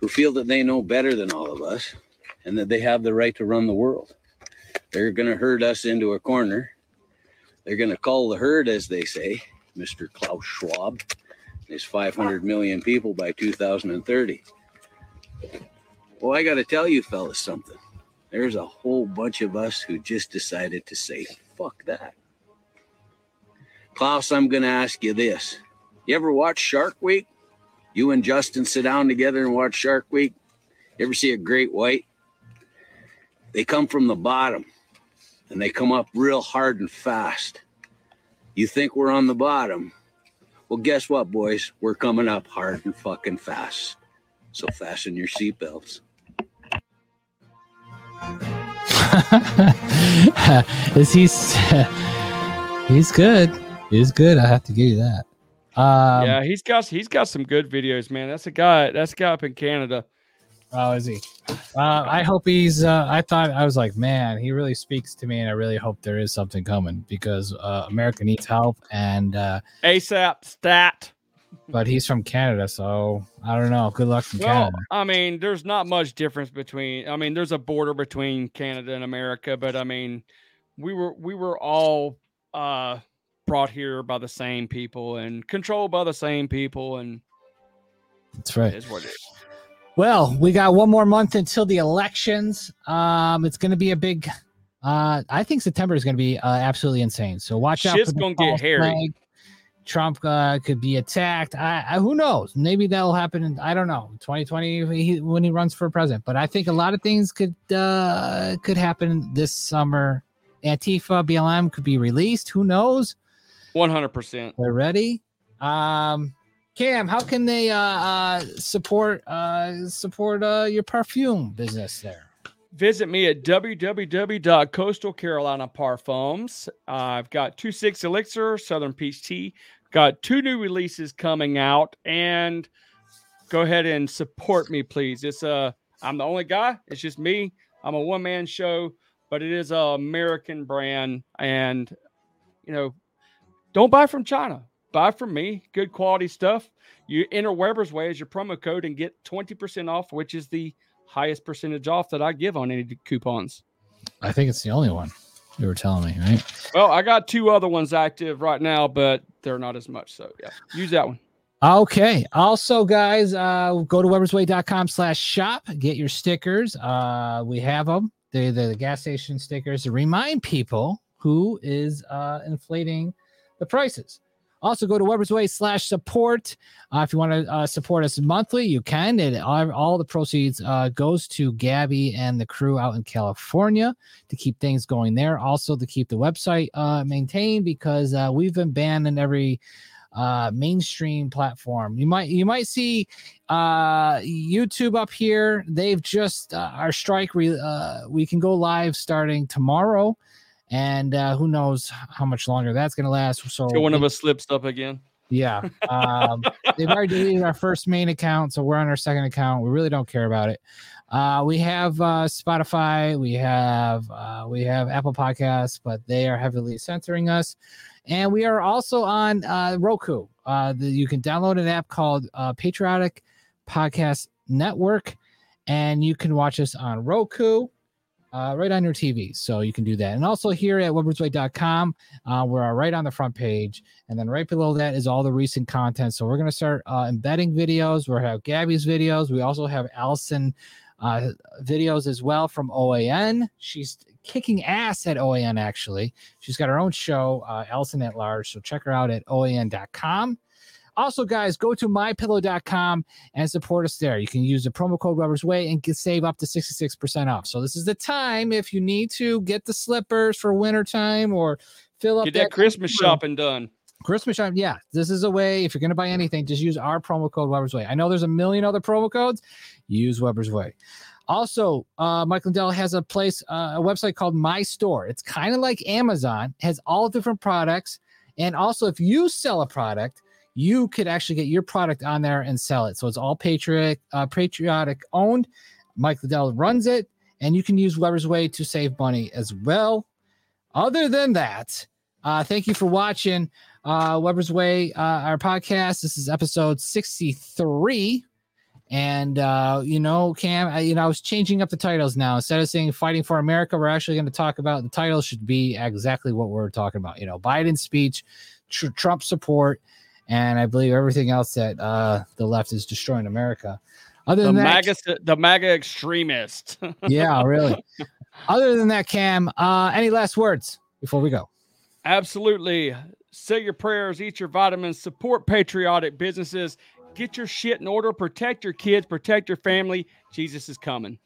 who feel that they know better than all of us and that they have the right to run the world. They're going to herd us into a corner. They're going to call the herd, as they say, Mr. Klaus Schwab, his 500 million people by 2030. Well, I got to tell you, fellas, something. There's a whole bunch of us who just decided to say, fuck that. Klaus, I'm going to ask you this. You ever watch Shark Week? You and Justin sit down together and watch Shark Week? You ever see a great white? They come from the bottom and they come up real hard and fast. You think we're on the bottom? Well, guess what, boys? We're coming up hard and fucking fast. So fasten your seatbelts. is he? he's good. He's good. I have to give you that. Um, yeah, he's got he's got some good videos, man. That's a guy. That's a guy up in Canada. Oh, is he? Uh, I hope he's. Uh, I thought I was like, man, he really speaks to me, and I really hope there is something coming because uh, America needs help, and uh, ASAP stat. but he's from Canada, so I don't know. Good luck from Well, Canada. I mean, there's not much difference between. I mean, there's a border between Canada and America, but I mean, we were we were all uh brought here by the same people and controlled by the same people, and That's right. is what it is. Well, we got one more month until the elections. Um, it's going to be a big. Uh, I think September is going to be uh, absolutely insane. So watch out. Shit's for the gonna get hairy. flag. Trump uh, could be attacked. I, I, who knows? Maybe that'll happen. In, I don't know. 2020 he, when he runs for president. But I think a lot of things could uh, could happen this summer. Antifa, BLM could be released. Who knows? One hundred percent. They're ready. Um, Cam, how can they uh, uh, support uh, support uh, your perfume business there? Visit me at www.coastalcarolinaparfums. I've got two six elixir, Southern Peach Tea. Got two new releases coming out, and go ahead and support me, please. It's uh, I'm the only guy. It's just me. I'm a one man show, but it is a American brand, and you know, don't buy from China. Buy from me. Good quality stuff. You enter Weber's Way as your promo code and get 20% off, which is the highest percentage off that I give on any coupons. I think it's the only one you were telling me, right? Well, I got two other ones active right now, but they're not as much. So yeah, use that one. Okay. Also, guys, uh, go to webersway.com slash shop. Get your stickers. Uh, we have them. They're the gas station stickers to remind people who is uh, inflating the prices. Also, go to Weber's Way slash support. Uh, if you want to uh, support us monthly, you can. It all, all the proceeds uh, goes to Gabby and the crew out in California to keep things going there. Also, to keep the website uh, maintained because uh, we've been banned in every uh mainstream platform you might you might see uh youtube up here they've just our strike re- uh we can go live starting tomorrow and uh who knows how much longer that's gonna last so Till one of us slips up again. yeah. Um, they've already deleted our first main account, so we're on our second account. We really don't care about it. Uh, we have uh, Spotify, we have uh, we have Apple Podcasts, but they are heavily censoring us. And we are also on uh, Roku. Uh, the, you can download an app called uh, Patriotic Podcast Network, and you can watch us on Roku uh, right on your TV. So you can do that. And also here at webersway.com, uh, we're right on the front page. And then right below that is all the recent content. So we're going to start uh, embedding videos. To have Gabby's videos. We also have Alison uh, videos as well from OAN. She's kicking ass at OAN, actually. She's got her own show, uh, Alison at Large. So check her out at OAN.com. Also, guys, go to mypillow.com and support us there. You can use the promo code Weber's Way and get, save up to 66% off. So, this is the time if you need to get the slippers for wintertime or fill up Get that Christmas room. shopping done. Christmas shop, yeah. This is a way. If you're going to buy anything, just use our promo code Weber's Way. I know there's a million other promo codes. Use Weber's Way. Also, uh, Mike Lindell has a place, uh, a website called My Store. It's kind of like Amazon, has all different products. And also, if you sell a product, you could actually get your product on there and sell it. So it's all patriot, uh, patriotic owned. Mike Lindell runs it, and you can use Weber's Way to save money as well. Other than that, uh, thank you for watching uh, Weber's Way, uh, our podcast. This is episode 63. And, uh, you know, Cam, I, you know, I was changing up the titles now. Instead of saying fighting for America, we're actually going to talk about the title should be exactly what we're talking about. You know, Biden's speech, tr- Trump support, and I believe everything else that uh, the left is destroying America. Other The than that, MAGA, the MAGA extremist. yeah, really. Other than that, Cam, uh, any last words before we go? Absolutely. Say your prayers, eat your vitamins, support patriotic businesses, get your shit in order, protect your kids, protect your family. Jesus is coming.